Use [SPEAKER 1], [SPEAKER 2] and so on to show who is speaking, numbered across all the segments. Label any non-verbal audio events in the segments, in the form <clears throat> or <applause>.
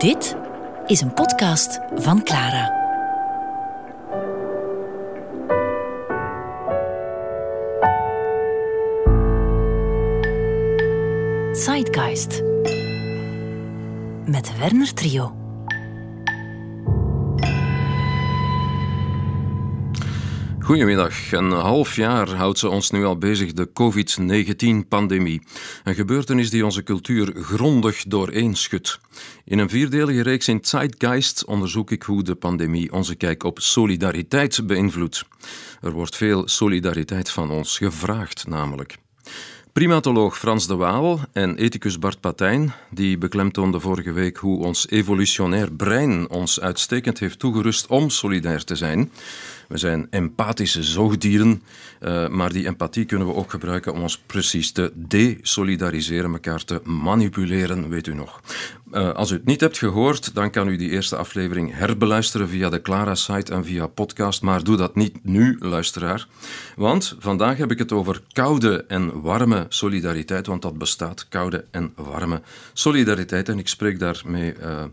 [SPEAKER 1] Dit is een podcast van Clara. Zeitgeist. Met Werner Trio.
[SPEAKER 2] Goedemiddag. Een half jaar houdt ze ons nu al bezig, de COVID-19-pandemie. Een gebeurtenis die onze cultuur grondig dooreenschudt. In een vierdelige reeks in Zeitgeist onderzoek ik hoe de pandemie onze kijk op solidariteit beïnvloedt. Er wordt veel solidariteit van ons gevraagd, namelijk. Primatoloog Frans de Waal en ethicus Bart Patijn, die beklemtoonde vorige week hoe ons evolutionair brein ons uitstekend heeft toegerust om solidair te zijn. We zijn empathische zoogdieren, uh, maar die empathie kunnen we ook gebruiken om ons precies te desolidariseren, elkaar te manipuleren, weet u nog. Uh, als u het niet hebt gehoord, dan kan u die eerste aflevering herbeluisteren via de Clara-site en via podcast, maar doe dat niet nu, luisteraar. Want vandaag heb ik het over koude en warme solidariteit, want dat bestaat, koude en warme solidariteit. En ik spreek daarmee... Uh,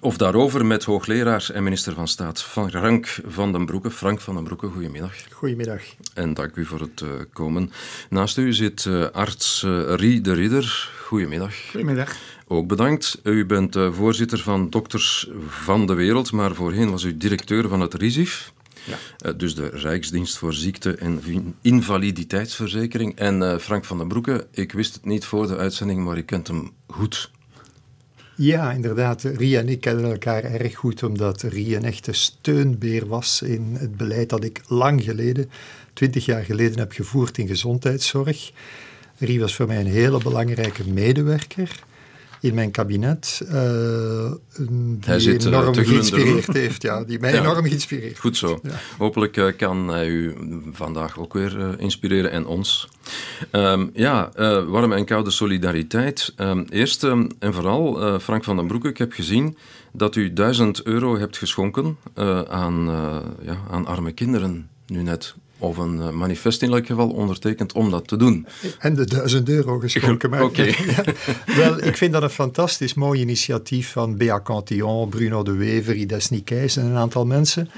[SPEAKER 2] of daarover met hoogleraar en minister van Staat Frank van den Broeke. Frank van den Broeke, goedemiddag.
[SPEAKER 3] Goedemiddag.
[SPEAKER 2] En dank u voor het uh, komen. Naast u zit uh, arts uh, Rie de Ridder. Goedemiddag.
[SPEAKER 3] Goedemiddag.
[SPEAKER 2] Ook bedankt. U bent voorzitter van Dokters van de Wereld, maar voorheen was u directeur van het RISIF. Ja. dus de Rijksdienst voor Ziekte- en Invaliditeitsverzekering. En Frank van den Broeke, ik wist het niet voor de uitzending, maar ik kent hem goed.
[SPEAKER 3] Ja, inderdaad. Rie en ik kennen elkaar erg goed, omdat Rie een echte steunbeer was in het beleid dat ik lang geleden, twintig jaar geleden, heb gevoerd in gezondheidszorg. Rie was voor mij een hele belangrijke medewerker in mijn kabinet. Uh, die
[SPEAKER 2] zit,
[SPEAKER 3] enorm geïnspireerd heeft. Ja, die mij ja, enorm geïnspireerd
[SPEAKER 2] Goed zo. Ja. Hopelijk uh, kan hij u vandaag ook weer inspireren en ons. Um, ja, warme en koude solidariteit. Um, eerst um, en vooral, Frank van den Broeke, ik heb gezien dat u duizend euro hebt geschonken aan, ja, aan arme kinderen nu net of een manifest in elk geval ondertekend om dat te doen.
[SPEAKER 3] En de duizend euro <laughs> geschonken.
[SPEAKER 2] Oké. Okay. <laughs>
[SPEAKER 3] Ja, wel, ik vind dat een fantastisch mooi initiatief van Bea Cantillon, Bruno de Wever, Ides Nikeis en een aantal mensen.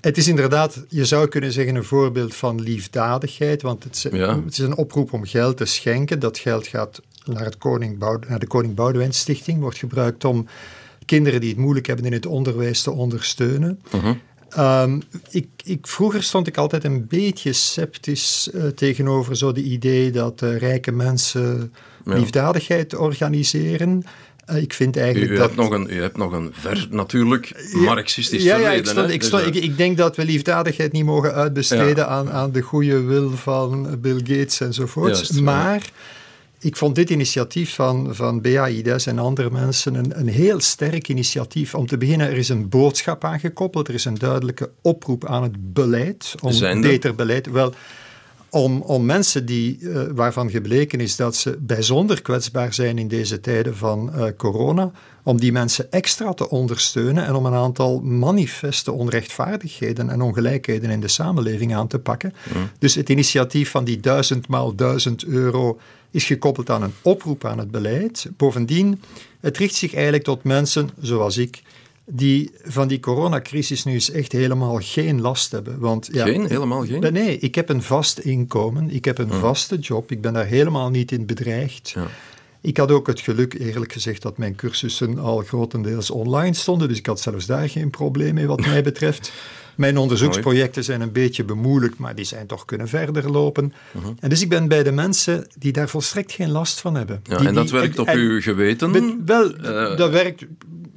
[SPEAKER 3] Het is inderdaad, je zou kunnen zeggen, een voorbeeld van liefdadigheid, want het is, ja. het is een oproep om geld te schenken. Dat geld gaat naar, het Koning naar de Koning Boudewijn Stichting, wordt gebruikt om kinderen die het moeilijk hebben in het onderwijs te ondersteunen. Uh -huh. Um, ik, ik, vroeger stond ik altijd een beetje sceptisch uh, tegenover zo de idee dat uh, rijke mensen ja. liefdadigheid organiseren. Uh, ik vind eigenlijk
[SPEAKER 2] u, u
[SPEAKER 3] dat...
[SPEAKER 2] Hebt nog een, u hebt nog een ver, natuurlijk, marxistisch
[SPEAKER 3] ja,
[SPEAKER 2] verleden.
[SPEAKER 3] Ja, ik, stond, ik, stond, dus, ik, ik, denk dat we liefdadigheid niet mogen uitbesteden aan, aan de goede wil van Bill Gates enzovoort.
[SPEAKER 2] Juist,
[SPEAKER 3] maar ik vond dit initiatief van, van BAIDES en andere mensen een, een heel sterk initiatief. Om te beginnen, er is een boodschap aangekoppeld. Er is een duidelijke oproep aan het beleid. Om beter beleid. Wel, om, om mensen die, uh, waarvan gebleken is dat ze bijzonder kwetsbaar zijn in deze tijden van uh, corona, om die mensen extra te ondersteunen en om een aantal manifeste onrechtvaardigheden en ongelijkheden in de samenleving aan te pakken.
[SPEAKER 2] Mm.
[SPEAKER 3] Dus het initiatief van die duizend maal duizend euro is gekoppeld aan een oproep aan het beleid. Bovendien, het richt zich eigenlijk tot mensen zoals ik, die van die coronacrisis nu eens echt helemaal geen last hebben. Want, ja,
[SPEAKER 2] geen? Helemaal geen?
[SPEAKER 3] Nee, ik heb een vast inkomen, ik heb een
[SPEAKER 2] Hm.
[SPEAKER 3] vaste job, ik ben daar helemaal niet in bedreigd.
[SPEAKER 2] Ja.
[SPEAKER 3] Ik had ook het geluk, eerlijk gezegd, dat mijn cursussen al grotendeels online stonden, dus ik had zelfs daar geen probleem mee wat mij betreft. Mijn onderzoeksprojecten zijn een beetje bemoeilijkt, maar die zijn toch kunnen verder lopen.
[SPEAKER 2] Mhm.
[SPEAKER 3] En dus ik ben bij de mensen die daar volstrekt geen last van hebben.
[SPEAKER 2] Ja,
[SPEAKER 3] Die-
[SPEAKER 2] en dat
[SPEAKER 3] die-
[SPEAKER 2] werkt op
[SPEAKER 3] en-
[SPEAKER 2] uw geweten?
[SPEAKER 3] Wel,
[SPEAKER 2] Eh,
[SPEAKER 3] dat werkt,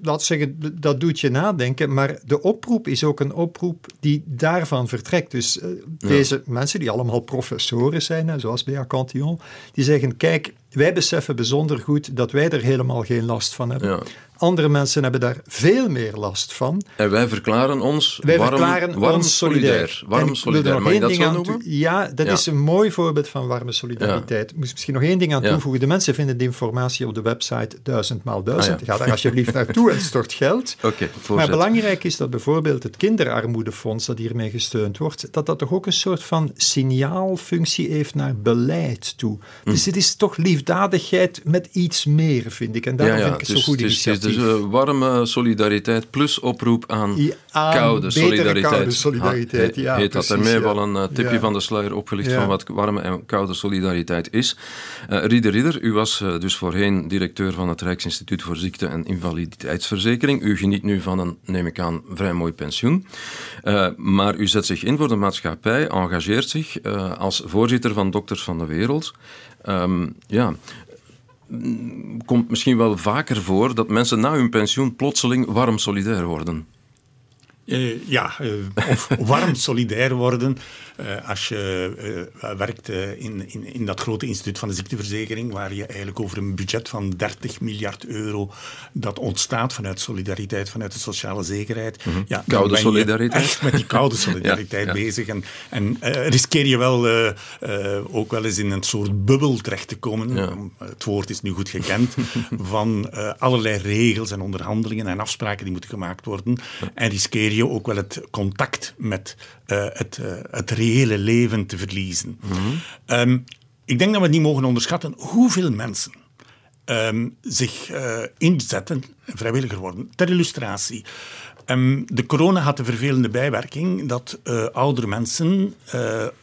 [SPEAKER 3] laat zeggen, dat doet je nadenken, maar de oproep is ook een oproep die daarvan vertrekt. Dus eh, deze mensen, die allemaal professoren zijn, zoals Bea Cantillon, die zeggen, kijk, wij beseffen bijzonder goed dat wij er helemaal geen last van hebben.
[SPEAKER 2] Ja.
[SPEAKER 3] Andere mensen hebben daar veel meer last van.
[SPEAKER 2] En wij verklaren ons
[SPEAKER 3] Wij
[SPEAKER 2] warm,
[SPEAKER 3] verklaren
[SPEAKER 2] warm
[SPEAKER 3] ons
[SPEAKER 2] solidair.
[SPEAKER 3] solidair.
[SPEAKER 2] Warm solidair, mag je dat zo noemen?
[SPEAKER 3] Ja, dat
[SPEAKER 2] Ja.
[SPEAKER 3] is een mooi voorbeeld van warme solidariteit. Ik moest misschien nog één ding aan
[SPEAKER 2] Ja.
[SPEAKER 3] toevoegen. De mensen vinden de informatie op de website duizend maal duizend.
[SPEAKER 2] Ah, ja.
[SPEAKER 3] Ga daar alsjeblieft naartoe en stort geld. <laughs>
[SPEAKER 2] Oké,
[SPEAKER 3] Maar belangrijk is dat bijvoorbeeld het kinderarmoedefonds dat hiermee gesteund wordt, dat dat toch ook een soort van signaalfunctie heeft naar beleid toe.
[SPEAKER 2] Hm.
[SPEAKER 3] Dus dit is toch liefdadigheid met iets meer, vind ik. En daarom vind ik het, zo goed
[SPEAKER 2] initiatief. Dus warme solidariteit plus oproep aan, koude solidariteit.
[SPEAKER 3] Koude solidariteit
[SPEAKER 2] ja, heet dat ermee wel een uh, tipje van de sluier opgelicht van wat warme en koude solidariteit is. Uh, Rieder Ridder, u was dus voorheen directeur van het Rijksinstituut voor Ziekte- en Invaliditeitsverzekering. U geniet nu van een, neem ik aan, vrij mooi pensioen. maar u zet zich in voor de maatschappij, engageert zich als voorzitter van Dokters van de Wereld. Um, ja, komt misschien wel vaker voor dat mensen na hun pensioen plotseling warm solidair worden.
[SPEAKER 4] Uh, ja, uh, of <laughs> warm solidair worden. Uh, als je werkt in, in, in dat grote instituut van de ziekteverzekering, waar je eigenlijk over een budget van 30 miljard euro dat ontstaat vanuit solidariteit, vanuit de sociale zekerheid.
[SPEAKER 2] Mm -hmm. ja, koude solidariteit.
[SPEAKER 4] Echt met die koude <laughs> solidariteit ja, ja. bezig. En, en riskeer je wel ook wel eens in een soort bubbel terecht te komen. Ja. Het woord is nu goed gekend. <laughs> van allerlei regels en onderhandelingen en afspraken die moeten gemaakt worden. En riskeer je ook wel het contact met uh, het, uh, het reële leven te verliezen. Mm -hmm. um, ik denk dat we niet mogen onderschatten hoeveel mensen um, zich uh, inzetten, vrijwilliger worden. Ter illustratie. Um, de corona had de vervelende bijwerking dat oudere mensen,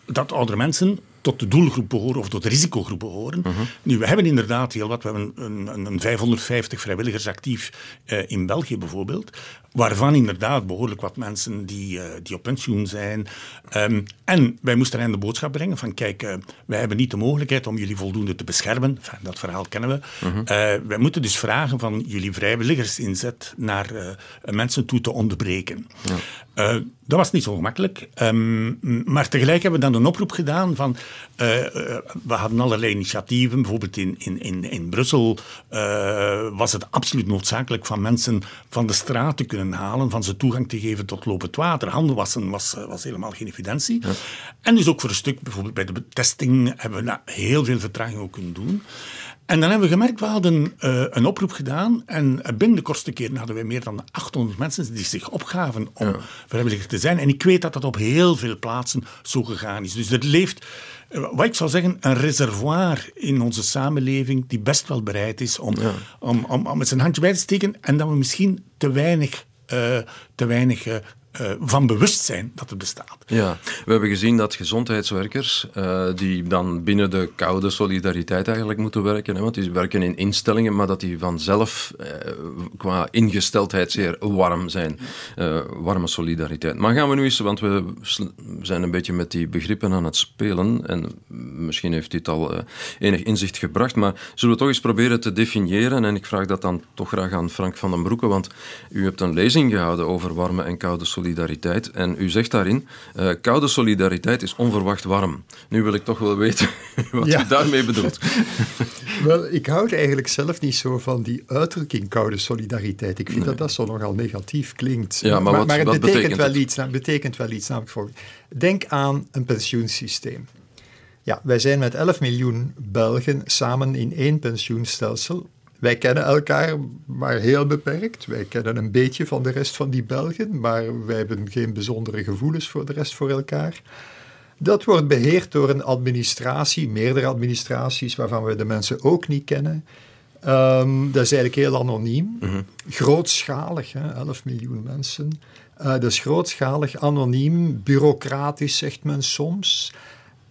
[SPEAKER 4] dat oudere mensen tot de doelgroep behoren of tot de risicogroep behoren. Uh -huh. Nu, we hebben inderdaad heel wat. We hebben een, een, een 550 vrijwilligers actief uh, in België bijvoorbeeld. Waarvan inderdaad behoorlijk wat mensen die, uh, die op pensioen zijn. Um, en wij moesten hen de boodschap brengen van kijk, uh, wij hebben niet de mogelijkheid om jullie voldoende te beschermen. Enfin, dat verhaal kennen we. Uh -huh. wij moeten dus vragen van jullie vrijwilligersinzet naar mensen toe te onderbreken. Ja. dat was niet zo gemakkelijk. Um, maar tegelijk hebben we dan een oproep gedaan van uh, uh, we hadden allerlei initiatieven. Bijvoorbeeld in, in, in, in Brussel uh, was het absoluut noodzakelijk van mensen van de straat te kunnen halen, van ze toegang te geven tot lopend water. Handen wassen was, was helemaal geen evidentie. Ja. En dus ook voor een stuk, bijvoorbeeld bij de testing, hebben we nou, heel veel vertraging ook kunnen doen. En dan hebben we gemerkt, we hadden uh, een oproep gedaan en binnen de kortste keren hadden wij meer dan 800 mensen die zich opgaven om ja. vrijwilliger te zijn. En ik weet dat dat op heel veel plaatsen zo gegaan is. Dus er leeft, wat ik zou zeggen, een reservoir in onze samenleving die best wel bereid is om, ja. om, om, om met zijn handje bij te steken en dat we misschien te weinig, uh, te weinig uh, van bewust zijn dat het bestaat.
[SPEAKER 2] Ja, we hebben gezien dat gezondheidswerkers, uh, die dan binnen de koude solidariteit eigenlijk moeten werken, hè, want die werken in instellingen, maar dat die vanzelf uh, qua ingesteldheid zeer warm zijn. warme solidariteit. Maar gaan we nu eens, want we zijn een beetje met die begrippen aan het spelen, en misschien heeft dit al enig inzicht gebracht, maar zullen we toch eens proberen te definiëren, en ik vraag dat dan toch graag aan Frank van den Broeke, want u hebt een lezing gehouden over warme en koude solidariteit solidariteit. En u zegt daarin, uh, koude solidariteit is onverwacht warm. Nu wil ik toch wel weten <laughs> wat ja. u daarmee bedoelt. <laughs>
[SPEAKER 3] wel, ik houd eigenlijk zelf niet zo van die uitdrukking koude solidariteit. Ik vind nee. dat dat zo nogal negatief klinkt.
[SPEAKER 2] Ja, maar, wat,
[SPEAKER 3] maar het
[SPEAKER 2] wat
[SPEAKER 3] betekent,
[SPEAKER 2] betekent,
[SPEAKER 3] wel
[SPEAKER 2] het?
[SPEAKER 3] iets. Nou, betekent wel iets. Namelijk voor. Denk aan een pensioensysteem. Ja, wij zijn met 11 miljoen Belgen samen in één pensioenstelsel wij kennen elkaar maar heel beperkt. Wij kennen een beetje van de rest van die Belgen, maar wij hebben geen bijzondere gevoelens voor de rest voor elkaar. Dat wordt beheerd door een administratie, meerdere administraties waarvan we de mensen ook niet kennen. Um, dat is eigenlijk heel anoniem.
[SPEAKER 2] Mhm.
[SPEAKER 3] Mm -hmm. Grootschalig, hè, 11 miljoen mensen. Uh, dat is grootschalig, anoniem, bureaucratisch, zegt men soms.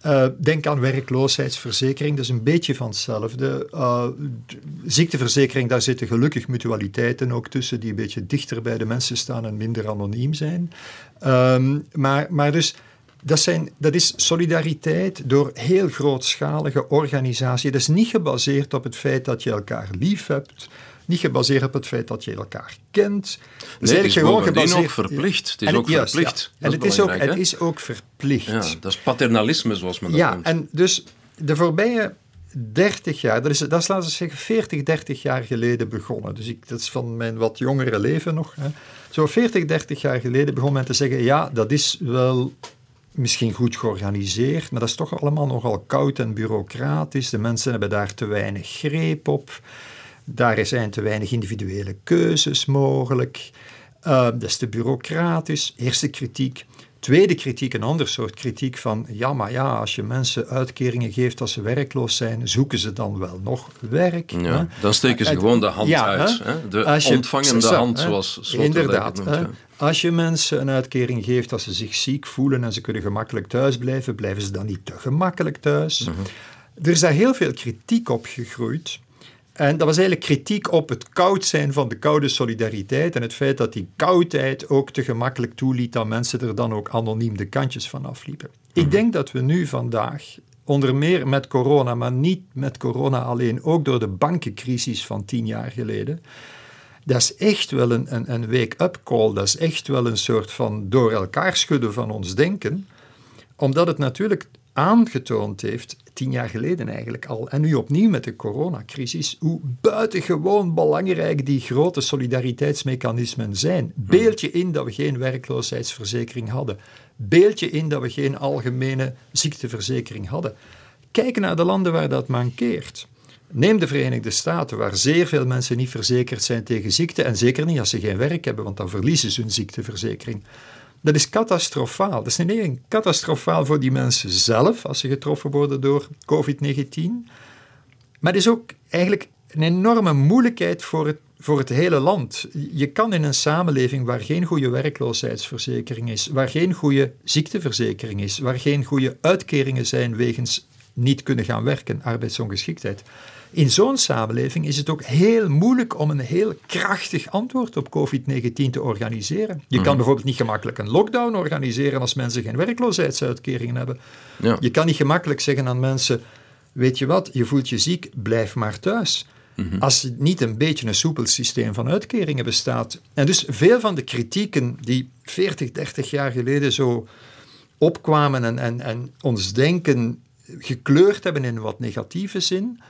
[SPEAKER 3] Uh, denk aan werkloosheidsverzekering, dat is een beetje van hetzelfde. Uh, ziekteverzekering, daar zitten gelukkig mutualiteiten ook tussen, die een beetje dichter bij de mensen staan en minder anoniem zijn. Um, maar, maar dus, dat, zijn, dat is solidariteit door heel grootschalige organisaties. Dat is niet gebaseerd op het feit dat je elkaar lief hebt, niet gebaseerd op het feit dat je elkaar kent.
[SPEAKER 2] Dus nee, het is gewoon gebaseerd ook verplicht. Het is
[SPEAKER 3] en
[SPEAKER 2] ook
[SPEAKER 3] juist,
[SPEAKER 2] verplicht.
[SPEAKER 3] Ja. En het is, ook, het is ook verplicht.
[SPEAKER 2] Ja, dat is paternalisme, zoals men dat
[SPEAKER 3] ja,
[SPEAKER 2] noemt.
[SPEAKER 3] en dus de voorbije 30 jaar, dat is, dat is laten we zeggen 40, 30 jaar geleden begonnen. Dus ik, dat is van mijn wat jongere leven nog. Hè. Zo 40, 30 jaar geleden begon men te zeggen, ja, dat is wel misschien goed georganiseerd, maar dat is toch allemaal nogal koud en bureaucratisch. De mensen hebben daar te weinig greep op. Daar zijn te weinig individuele keuzes mogelijk. Uh, dat is te bureaucratisch. Eerste kritiek. tweede kritiek, een ander soort kritiek van ja, maar ja, als je mensen uitkeringen geeft als ze werkloos zijn, zoeken ze dan wel nog werk.
[SPEAKER 2] Ja, dan steken ze gewoon de hand uit. Hè? De als je, ontvangende hand, zoals Slotter
[SPEAKER 3] Inderdaad. Noemt, als je mensen een uitkering geeft als ze zich ziek voelen en ze kunnen gemakkelijk thuis blijven, blijven ze dan niet te gemakkelijk thuis. Mhm. Er is daar heel veel kritiek op gegroeid. En dat was eigenlijk kritiek op het koud zijn van de koude solidariteit en het feit dat die koudheid ook te gemakkelijk toeliet dat mensen er dan ook anoniem de kantjes van afliepen. Ik mhm. denk dat we nu vandaag, onder meer met corona, maar niet met corona alleen, ook door de bankencrisis van tien jaar geleden, dat is echt wel een, een, een wake-up call, dat is echt wel een soort van door elkaar schudden van ons denken, omdat het natuurlijk aangetoond heeft tien jaar geleden eigenlijk al, en nu opnieuw met de coronacrisis, hoe buitengewoon belangrijk die grote solidariteitsmechanismen zijn. Beeld je in dat we geen werkloosheidsverzekering hadden. Beeld je in dat we geen algemene ziekteverzekering hadden. Kijk naar de landen waar dat mankeert. Neem de Verenigde Staten, waar zeer veel mensen niet verzekerd zijn tegen ziekte, en zeker niet als ze geen werk hebben, want dan verliezen ze hun ziekteverzekering. Dat is catastrofaal. Dat is niet alleen catastrofaal voor die mensen zelf, als ze getroffen worden door COVID-19, maar het is ook eigenlijk een enorme moeilijkheid voor het, voor het hele land. Je kan in een samenleving waar geen goede werkloosheidsverzekering is, waar geen goede ziekteverzekering is, waar geen goede uitkeringen zijn wegens niet kunnen gaan werken, arbeidsongeschiktheid, in zo'n samenleving is het ook heel moeilijk om een heel krachtig antwoord op COVID-19 te organiseren. Je kan mhm. bijvoorbeeld niet gemakkelijk een lockdown organiseren als mensen geen werkloosheidsuitkeringen hebben. Ja. Je kan niet gemakkelijk zeggen aan mensen: Weet je wat, je voelt je ziek, blijf maar thuis. Mhm. Als er niet een beetje een soepel systeem van uitkeringen bestaat. En dus veel van de kritieken die 40, 30 jaar geleden zo opkwamen en, en, en ons denken gekleurd hebben in een wat negatieve zin,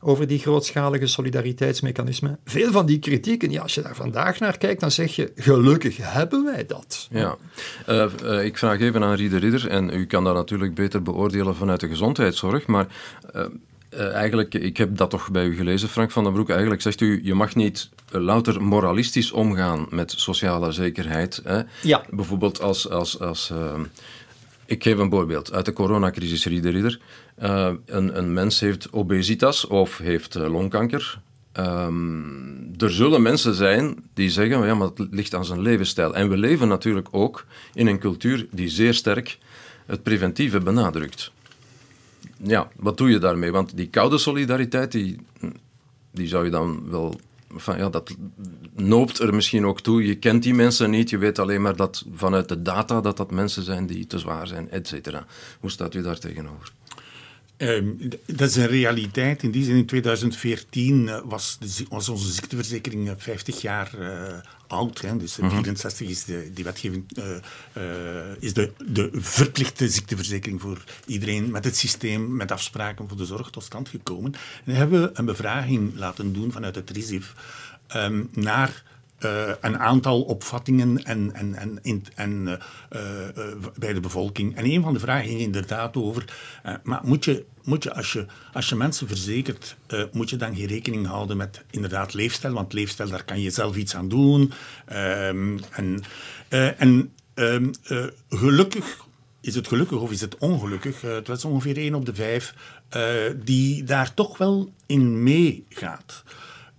[SPEAKER 3] over die grootschalige solidariteitsmechanismen. Veel van die kritieken, ja, als je daar vandaag naar kijkt, dan zeg je, gelukkig hebben wij dat.
[SPEAKER 2] Ja, uh, uh, ik vraag even aan Rieder Ridder, en u kan dat natuurlijk beter beoordelen vanuit de gezondheidszorg, maar uh, eigenlijk, ik heb dat toch bij u gelezen, Frank van den Broek, eigenlijk zegt u, je mag niet louter moralistisch omgaan met sociale zekerheid. Hè?
[SPEAKER 3] Ja.
[SPEAKER 2] Bijvoorbeeld als... als, als ik geef een voorbeeld uit de coronacrisis, Rieder. Uh, een, een, mens heeft obesitas of heeft uh, longkanker. Um, er zullen mensen zijn die zeggen, ja, maar het ligt aan zijn levensstijl. En we leven natuurlijk ook in een cultuur die zeer sterk het preventieve benadrukt. Ja, wat doe je daarmee? Want die koude solidariteit, die, die zou je dan wel ja, dat noopt er misschien ook toe. Je kent die mensen niet, je weet alleen maar dat vanuit de data dat dat mensen zijn die te zwaar zijn, et cetera. Hoe staat u daar tegenover?
[SPEAKER 4] Ehm, dat is een realiteit. In die zin, in 2014 eh, was, de, was onze ziekteverzekering 50 eh, jaar uh, oud. Hè. Dus in 64 mhm. is de, die wetgeving is de, de verplichte ziekteverzekering voor iedereen met het systeem, met afspraken voor de zorg tot stand gekomen. En hebben we een bevraging laten doen vanuit het RISIF ehm, naar uh, een aantal opvattingen en, en, en, in, en uh, uh, bij de bevolking. En een van de vragen ging inderdaad over, maar moet je, moet je, als je als je mensen verzekert, moet je dan geen rekening houden met inderdaad leefstijl, want leefstijl, daar kan je zelf iets aan doen. Ehm, en um, gelukkig, is het gelukkig of is het ongelukkig, het was ongeveer één op de vijf, die daar toch wel in meegaat.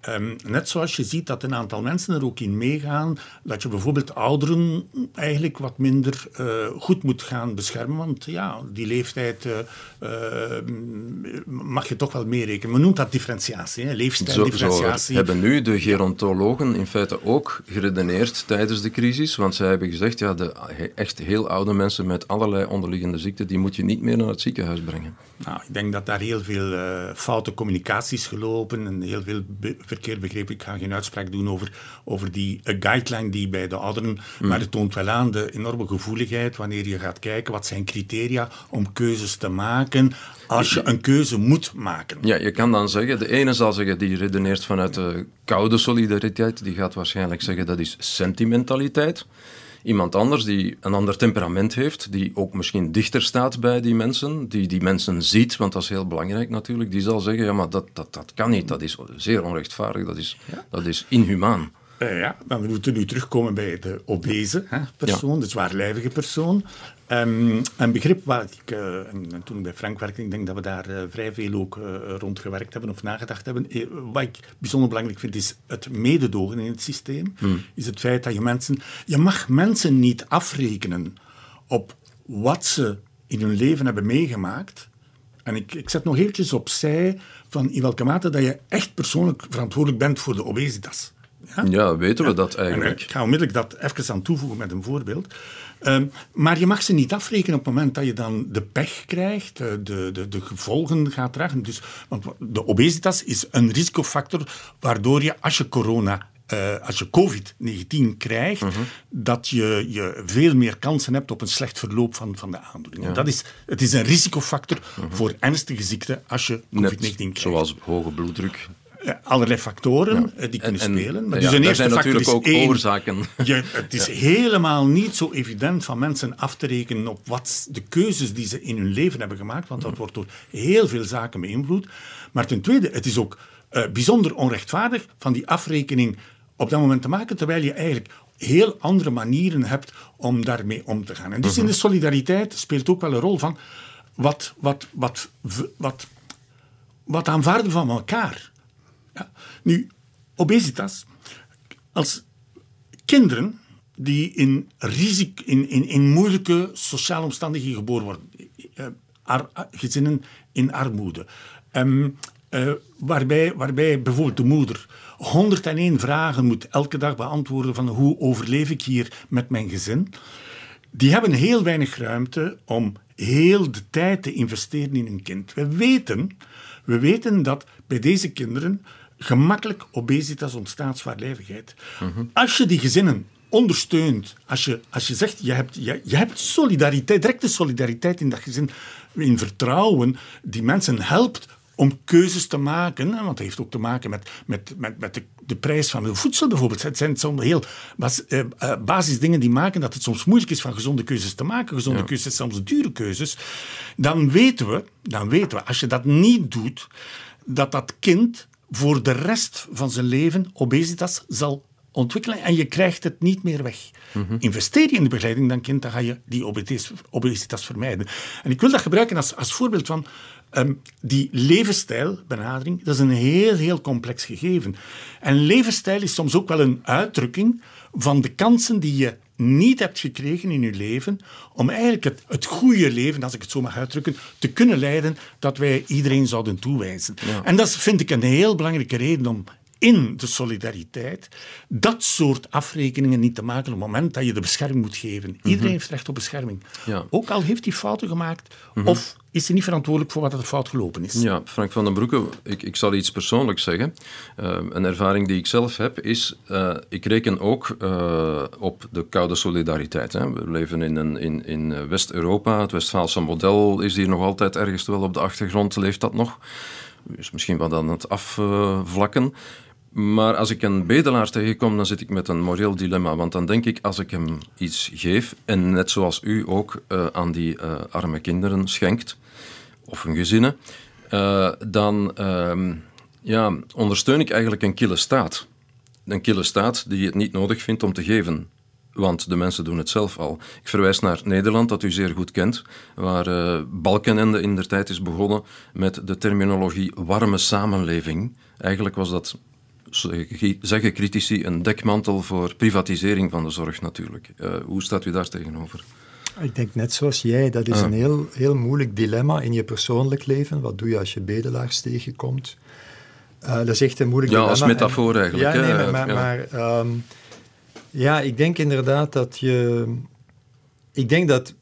[SPEAKER 4] Um, net zoals je ziet dat een aantal mensen er ook in meegaan, dat je bijvoorbeeld ouderen eigenlijk wat minder uh, goed moet gaan beschermen, want ja, die leeftijd uh, uh, mag je toch wel meerekenen. Men noemt dat differentiatie, hè? leefstijldifferentiatie.
[SPEAKER 2] Zo, hebben nu de gerontologen in feite ook geredeneerd tijdens de crisis, want zij hebben gezegd, ja, de echt heel oude mensen met allerlei onderliggende ziekten, die moet je niet meer naar het ziekenhuis brengen.
[SPEAKER 4] Nou, ik denk dat daar heel veel foute communicaties gelopen en heel veel verkeerd begrepen. Ik ga geen uitspraak doen over, over die uh, guideline die bij de ouderen. Mm. Maar het toont wel aan de enorme gevoeligheid wanneer je gaat kijken wat zijn criteria om keuzes te maken als je een keuze moet maken.
[SPEAKER 2] Ja, je kan dan zeggen, de ene zal zeggen, die redeneert vanuit de koude solidariteit, die gaat waarschijnlijk zeggen dat is sentimentaliteit iemand anders die een ander temperament heeft, die ook misschien dichter staat bij die mensen, die die mensen ziet, want dat is heel belangrijk natuurlijk, die zal zeggen, ja, maar dat, dat, dat kan niet, dat is zeer onrechtvaardig, dat is, dat is inhumaan.
[SPEAKER 4] Uh, ja, dan moeten we nu terugkomen bij de obese hè, persoon, de zwaarlijvige persoon. Um, een begrip waar ik, uh, en, toen ik bij Frank werkte, ik denk dat we daar uh, vrij veel ook uh, rond gewerkt hebben of nagedacht hebben. wat ik bijzonder belangrijk vind, is het mededogen in het systeem. Hmm. Is het feit dat je mensen... Je mag mensen niet afrekenen op wat ze in hun leven hebben meegemaakt. En ik, ik zet nog eventjes opzij van in welke mate dat je echt persoonlijk verantwoordelijk bent voor de obesitas.
[SPEAKER 2] Ja, ja weten we dat eigenlijk?
[SPEAKER 4] ik ga onmiddellijk dat even aan toevoegen met een voorbeeld. Ehm, maar je mag ze niet afrekenen op het moment dat je dan de pech krijgt, eh, de, de, de gevolgen gaat dragen. Dus, want de obesitas is een risicofactor waardoor je, als je corona uh, als je COVID-19 krijgt, mhm. dat je, je veel meer kansen hebt op een slecht verloop van, van de aandoening. Dat is, het is een risicofactor mhm. voor ernstige ziekten als je COVID-19 krijgt.
[SPEAKER 2] Zoals hoge bloeddruk.
[SPEAKER 4] Allerlei factoren uh, die kunnen spelen.
[SPEAKER 2] Maar dus een eerste zijn natuurlijk ook één, oorzaken. <laughs>
[SPEAKER 4] Je, het is helemaal niet zo evident van mensen af te rekenen op wat de keuzes die ze in hun leven hebben gemaakt, want dat mhm. wordt door heel veel zaken beïnvloed. Maar ten tweede, het is ook uh, bijzonder onrechtvaardig van die afrekening op dat moment te maken, terwijl je eigenlijk heel andere manieren hebt om daarmee om te gaan. En dus in de mhm. solidariteit speelt ook wel een rol van wat, wat, wat, wat, wat aanvaarden van elkaar. Nu, obesitas, als kinderen die in, risico, in, in, in moeilijke sociale omstandigheden geboren worden, eh, ar, gezinnen in armoede, um, uh, waarbij, waarbij bijvoorbeeld de moeder 101 vragen moet elke dag beantwoorden van hoe overleef ik hier met mijn gezin. Die hebben heel weinig ruimte om heel de tijd te investeren in een kind. We weten, we weten dat bij deze kinderen gemakkelijk obesitas ontstaat, zwaarlijvigheid. Mm Als je die gezinnen ondersteunt, als je, als je zegt, je hebt, je, je hebt solidariteit, directe solidariteit in dat gezin, in vertrouwen, die mensen helpt om keuzes te maken. Want dat heeft ook te maken met, met, met, met de, de prijs van voedsel bijvoorbeeld. Het zijn soms heel bas, eh, eh, basisdingen die maken dat het soms moeilijk is van gezonde keuzes te maken. Gezonde keuzes, soms dure keuzes. Dan weten we, dan weten we, als je dat niet doet, dat dat kind voor de rest van zijn leven obesitas zal ontwikkelen en je krijgt het niet meer weg. Mhm. Investeer je in de begeleiding dan kind, dan ga je die obesitas, obesitas vermijden. En ik wil dat gebruiken als, als voorbeeld van Um, die levensstijlbenadering, dat is een heel, heel complex gegeven. En levensstijl is soms ook wel een uitdrukking van de kansen die je niet hebt gekregen in je leven om eigenlijk het, het goede leven, als ik het zo mag uitdrukken, te kunnen leiden dat wij iedereen zouden toewijzen. En dat vind ik een heel belangrijke reden om in de solidariteit dat soort afrekeningen niet te maken op het moment dat je de bescherming moet geven. Iedereen mhm. heeft recht op bescherming. Ja. Ook al heeft hij fouten gemaakt mhm. of is hij niet verantwoordelijk voor wat er fout gelopen is.
[SPEAKER 2] Ja, Frank van den Broeke, ik, ik zal iets persoonlijks zeggen. Uh, een ervaring die ik zelf heb is, uh, ik reken ook uh, op de koude solidariteit. Hè. We leven in, een, in, in West-Europa, het Westfaalse model is hier nog altijd ergens wel op de achtergrond, leeft dat nog? Is misschien wat aan het afvlakken. Maar als ik een bedelaar tegenkom, dan zit ik met een moreel dilemma. Want dan denk ik, als ik hem iets geef, en net zoals u ook uh, aan die uh, arme kinderen schenkt, of hun gezinnen, uh, dan ehm, ja, ondersteun ik eigenlijk een kille staat. Een kille staat die het niet nodig vindt om te geven. Want de mensen doen het zelf al. Ik verwijs naar Nederland, dat u zeer goed kent, waar uh, Balkenende in der tijd is begonnen met de terminologie warme samenleving. Eigenlijk was dat zeggen critici, een dekmantel voor privatisering van de zorg natuurlijk. Uh, hoe staat u daar tegenover?
[SPEAKER 3] Ik denk net zoals jij, dat is ah. een heel, heel moeilijk dilemma in je persoonlijk leven. Wat doe je als je bedelaars tegenkomt? Uh, dat is echt een moeilijk
[SPEAKER 2] ja,
[SPEAKER 3] dilemma.
[SPEAKER 2] als metafoor eigenlijk.
[SPEAKER 3] Ja, nee, maar, ja. maar um, ja, ik denk inderdaad dat je... Ik denk dat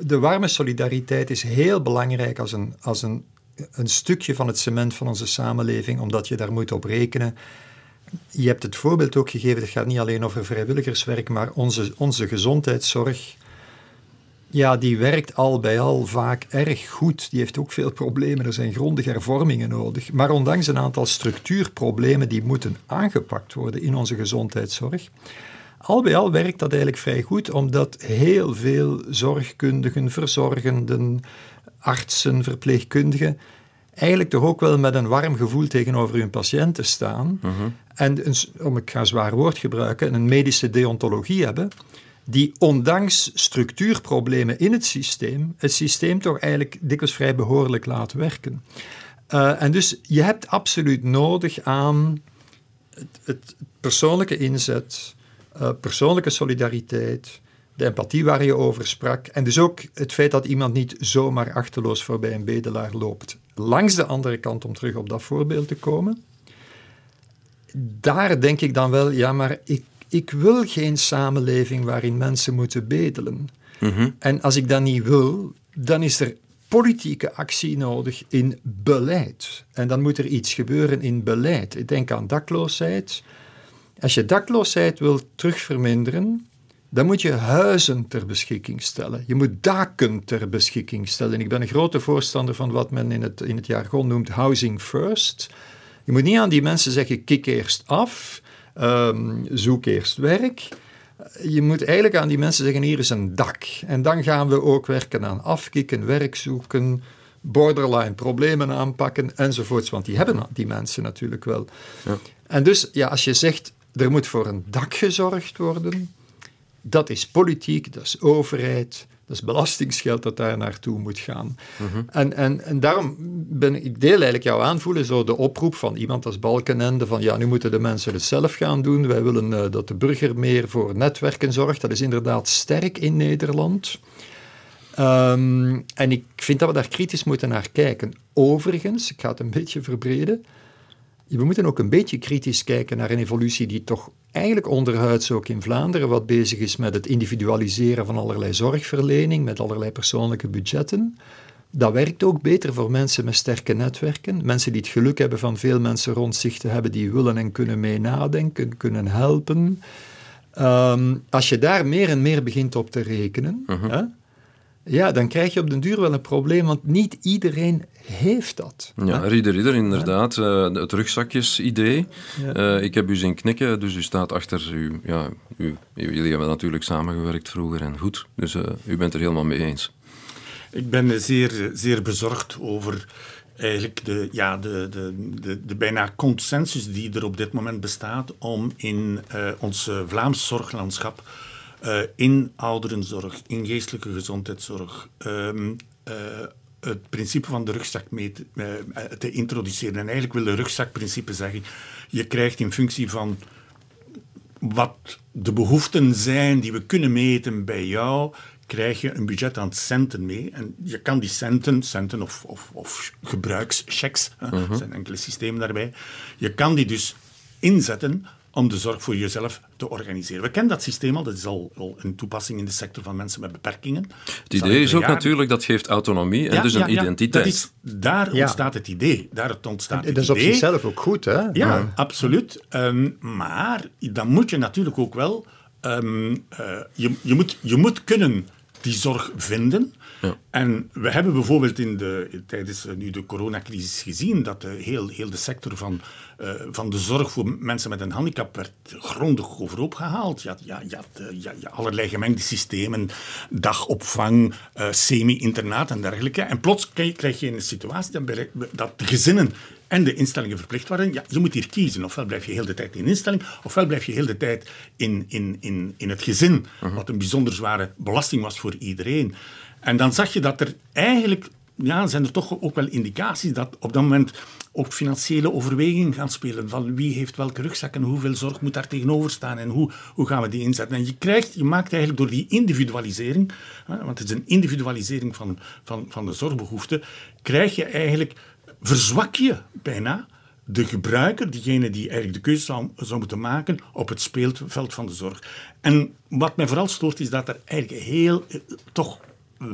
[SPEAKER 3] de warme solidariteit is heel belangrijk als een, als een een stukje van het cement van onze samenleving, omdat je daar moet op rekenen. Je hebt het voorbeeld ook gegeven, het gaat niet alleen over vrijwilligerswerk, maar onze, onze gezondheidszorg, ja, die werkt al bij al vaak erg goed. Die heeft ook veel problemen, er zijn grondige hervormingen nodig. Maar ondanks een aantal structuurproblemen die moeten aangepakt worden in onze gezondheidszorg, al bij al werkt dat eigenlijk vrij goed, omdat heel veel zorgkundigen, verzorgenden, artsen, verpleegkundigen, eigenlijk toch ook wel met een warm gevoel tegenover hun patiënten staan. En, een, om ik ga een zwaar woord gebruiken, een medische deontologie hebben, die ondanks structuurproblemen in het systeem, het systeem toch eigenlijk dikwijls vrij behoorlijk laat werken. Uh, en dus je hebt absoluut nodig aan het, het persoonlijke inzet, uh, persoonlijke solidariteit, de empathie waar je over sprak. En dus ook het feit dat iemand niet zomaar achterloos voorbij een bedelaar loopt. Langs de andere kant, om terug op dat voorbeeld te komen. Daar denk ik dan wel, ja, maar ik, ik wil geen samenleving waarin mensen moeten bedelen. Mhm. En als ik dat niet wil, dan is er politieke actie nodig in beleid. En dan moet er iets gebeuren in beleid. Ik denk aan dakloosheid. Als je dakloosheid wil terugverminderen, dan moet je huizen ter beschikking stellen. Je moet daken ter beschikking stellen. Ik ben een grote voorstander van wat men in het, in het jargon noemt housing first. Je moet niet aan die mensen zeggen, kik eerst af, um, zoek eerst werk. Je moet eigenlijk aan die mensen zeggen, hier is een dak. En dan gaan we ook werken aan afkikken, werk zoeken, borderline problemen aanpakken enzovoorts. Want die hebben die mensen natuurlijk wel. Ja. En dus, ja, als je zegt, er moet voor een dak gezorgd worden dat is politiek, dat is overheid, dat is belastingsgeld dat daar naartoe moet gaan. Mhm. en, en, en daarom ben ik deel eigenlijk jouw aanvoelen, zo de oproep van iemand als Balkenende, van ja, nu moeten de mensen het zelf gaan doen. Wij willen uh, dat de burger meer voor netwerken zorgt. Dat is inderdaad sterk in Nederland. Um, en ik vind dat we daar kritisch moeten naar kijken. Overigens, ik ga het een beetje verbreden, we moeten ook een beetje kritisch kijken naar een evolutie die toch eigenlijk onderhuids ook in Vlaanderen wat bezig is met het individualiseren van allerlei zorgverlening, met allerlei persoonlijke budgetten. Dat werkt ook beter voor mensen met sterke netwerken. Mensen die het geluk hebben van veel mensen rond zich te hebben die willen en kunnen mee nadenken, kunnen helpen. Ehm, als je daar meer en meer begint op te rekenen, uh hè, ja, dan krijg je op den duur wel een probleem, want niet iedereen heeft dat.
[SPEAKER 2] Ja, Rieder Rieder, inderdaad. Uh, het rugzakjes-idee. Uh, ik heb u zien knikken, dus u staat achter u. Ja, u, jullie hebben natuurlijk samengewerkt vroeger en goed. Dus uh, u bent er helemaal mee eens.
[SPEAKER 4] Ik ben zeer, zeer bezorgd over eigenlijk de, ja, de, de, de, de, bijna consensus die er op dit moment bestaat om in ons Vlaams zorglandschap in ouderenzorg, in geestelijke gezondheidszorg, um, het principe van de rugzak mee te, uh, te, introduceren. En eigenlijk wil de rugzakprincipe zeggen, je krijgt in functie van wat de behoeften zijn die we kunnen meten bij jou, krijg je een budget aan centen mee. En je kan die centen, centen of, of, of gebruikschecks, uh er zijn enkele systemen daarbij, je kan die dus inzetten om de zorg voor jezelf te organiseren. We kennen dat systeem al, dat is al, al een toepassing in de sector van mensen met beperkingen.
[SPEAKER 2] Het idee is ook natuurlijk, dat geeft autonomie en dus een identiteit. Dat is,
[SPEAKER 4] daar ontstaat het idee. Daar ontstaat het
[SPEAKER 3] dat is op zichzelf ook goed, hè?
[SPEAKER 4] Ja, absoluut. Ehm, maar dan moet je natuurlijk ook wel... Um, uh, je, je, moet, je moet kunnen die zorg vinden. Ja. En we hebben bijvoorbeeld in de, tijdens nu de coronacrisis gezien dat de, heel, heel de sector van, uh, van de zorg voor mensen met een handicap werd grondig overhoop gehaald. Je had, ja, je had uh, ja, ja, allerlei gemengde systemen, dagopvang, uh, semi-internaat en dergelijke. En plots krijg je een situatie dat, dat de gezinnen en de instellingen verplicht waren. Ja, je moet hier kiezen. Ofwel blijf je heel de tijd in instelling, ofwel blijf je heel de tijd in, in, in, in het gezin, mhm. wat een bijzonder zware belasting was voor iedereen. En dan zag je dat er eigenlijk, ja, zijn er toch ook wel indicaties dat op dat moment ook financiële overwegingen gaan spelen. Van wie heeft welke rugzak en hoeveel zorg moet daar tegenover staan en hoe, hoe gaan we die inzetten. En je, krijgt, je maakt eigenlijk door die individualisering, want het is een individualisering van, van, van de zorgbehoeften, krijg je eigenlijk verzwak je bijna de gebruiker, diegene die eigenlijk de keuze zou, zou, moeten maken op het speelveld van de zorg. En wat mij vooral stoort is dat er eigenlijk heel, eh, toch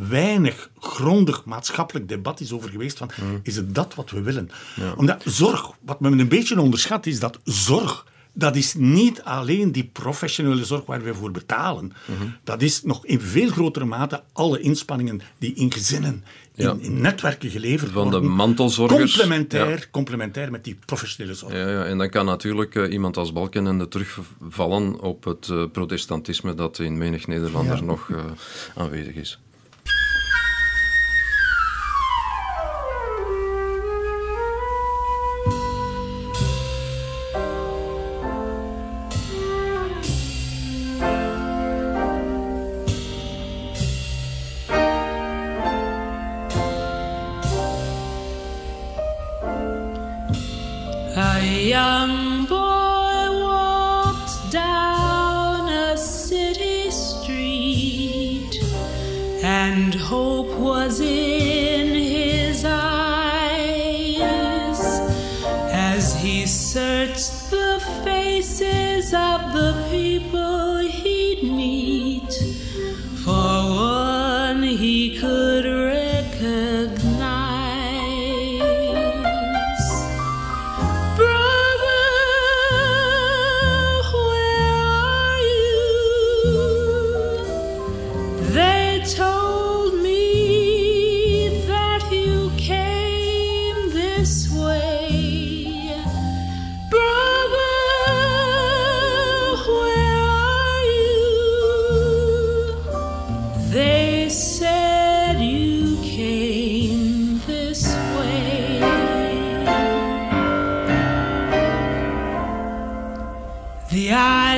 [SPEAKER 4] weinig grondig maatschappelijk debat is over geweest van, hmm. is het dat wat we willen? Omdat zorg, wat men een beetje onderschat, is dat zorg dat is niet alleen die professionele zorg waar we voor betalen. Mhm. Dat is nog in veel grotere mate alle inspanningen die in gezinnen, in, in netwerken geleverd
[SPEAKER 2] Van worden. Van de mantelzorgers.
[SPEAKER 4] Complementair, complementair met die professionele zorg.
[SPEAKER 2] Ja, ja. en dan kan natuurlijk uh, iemand als Balkenende terugvallen op het uh, protestantisme dat in menig Nederlander nog uh, aanwezig is.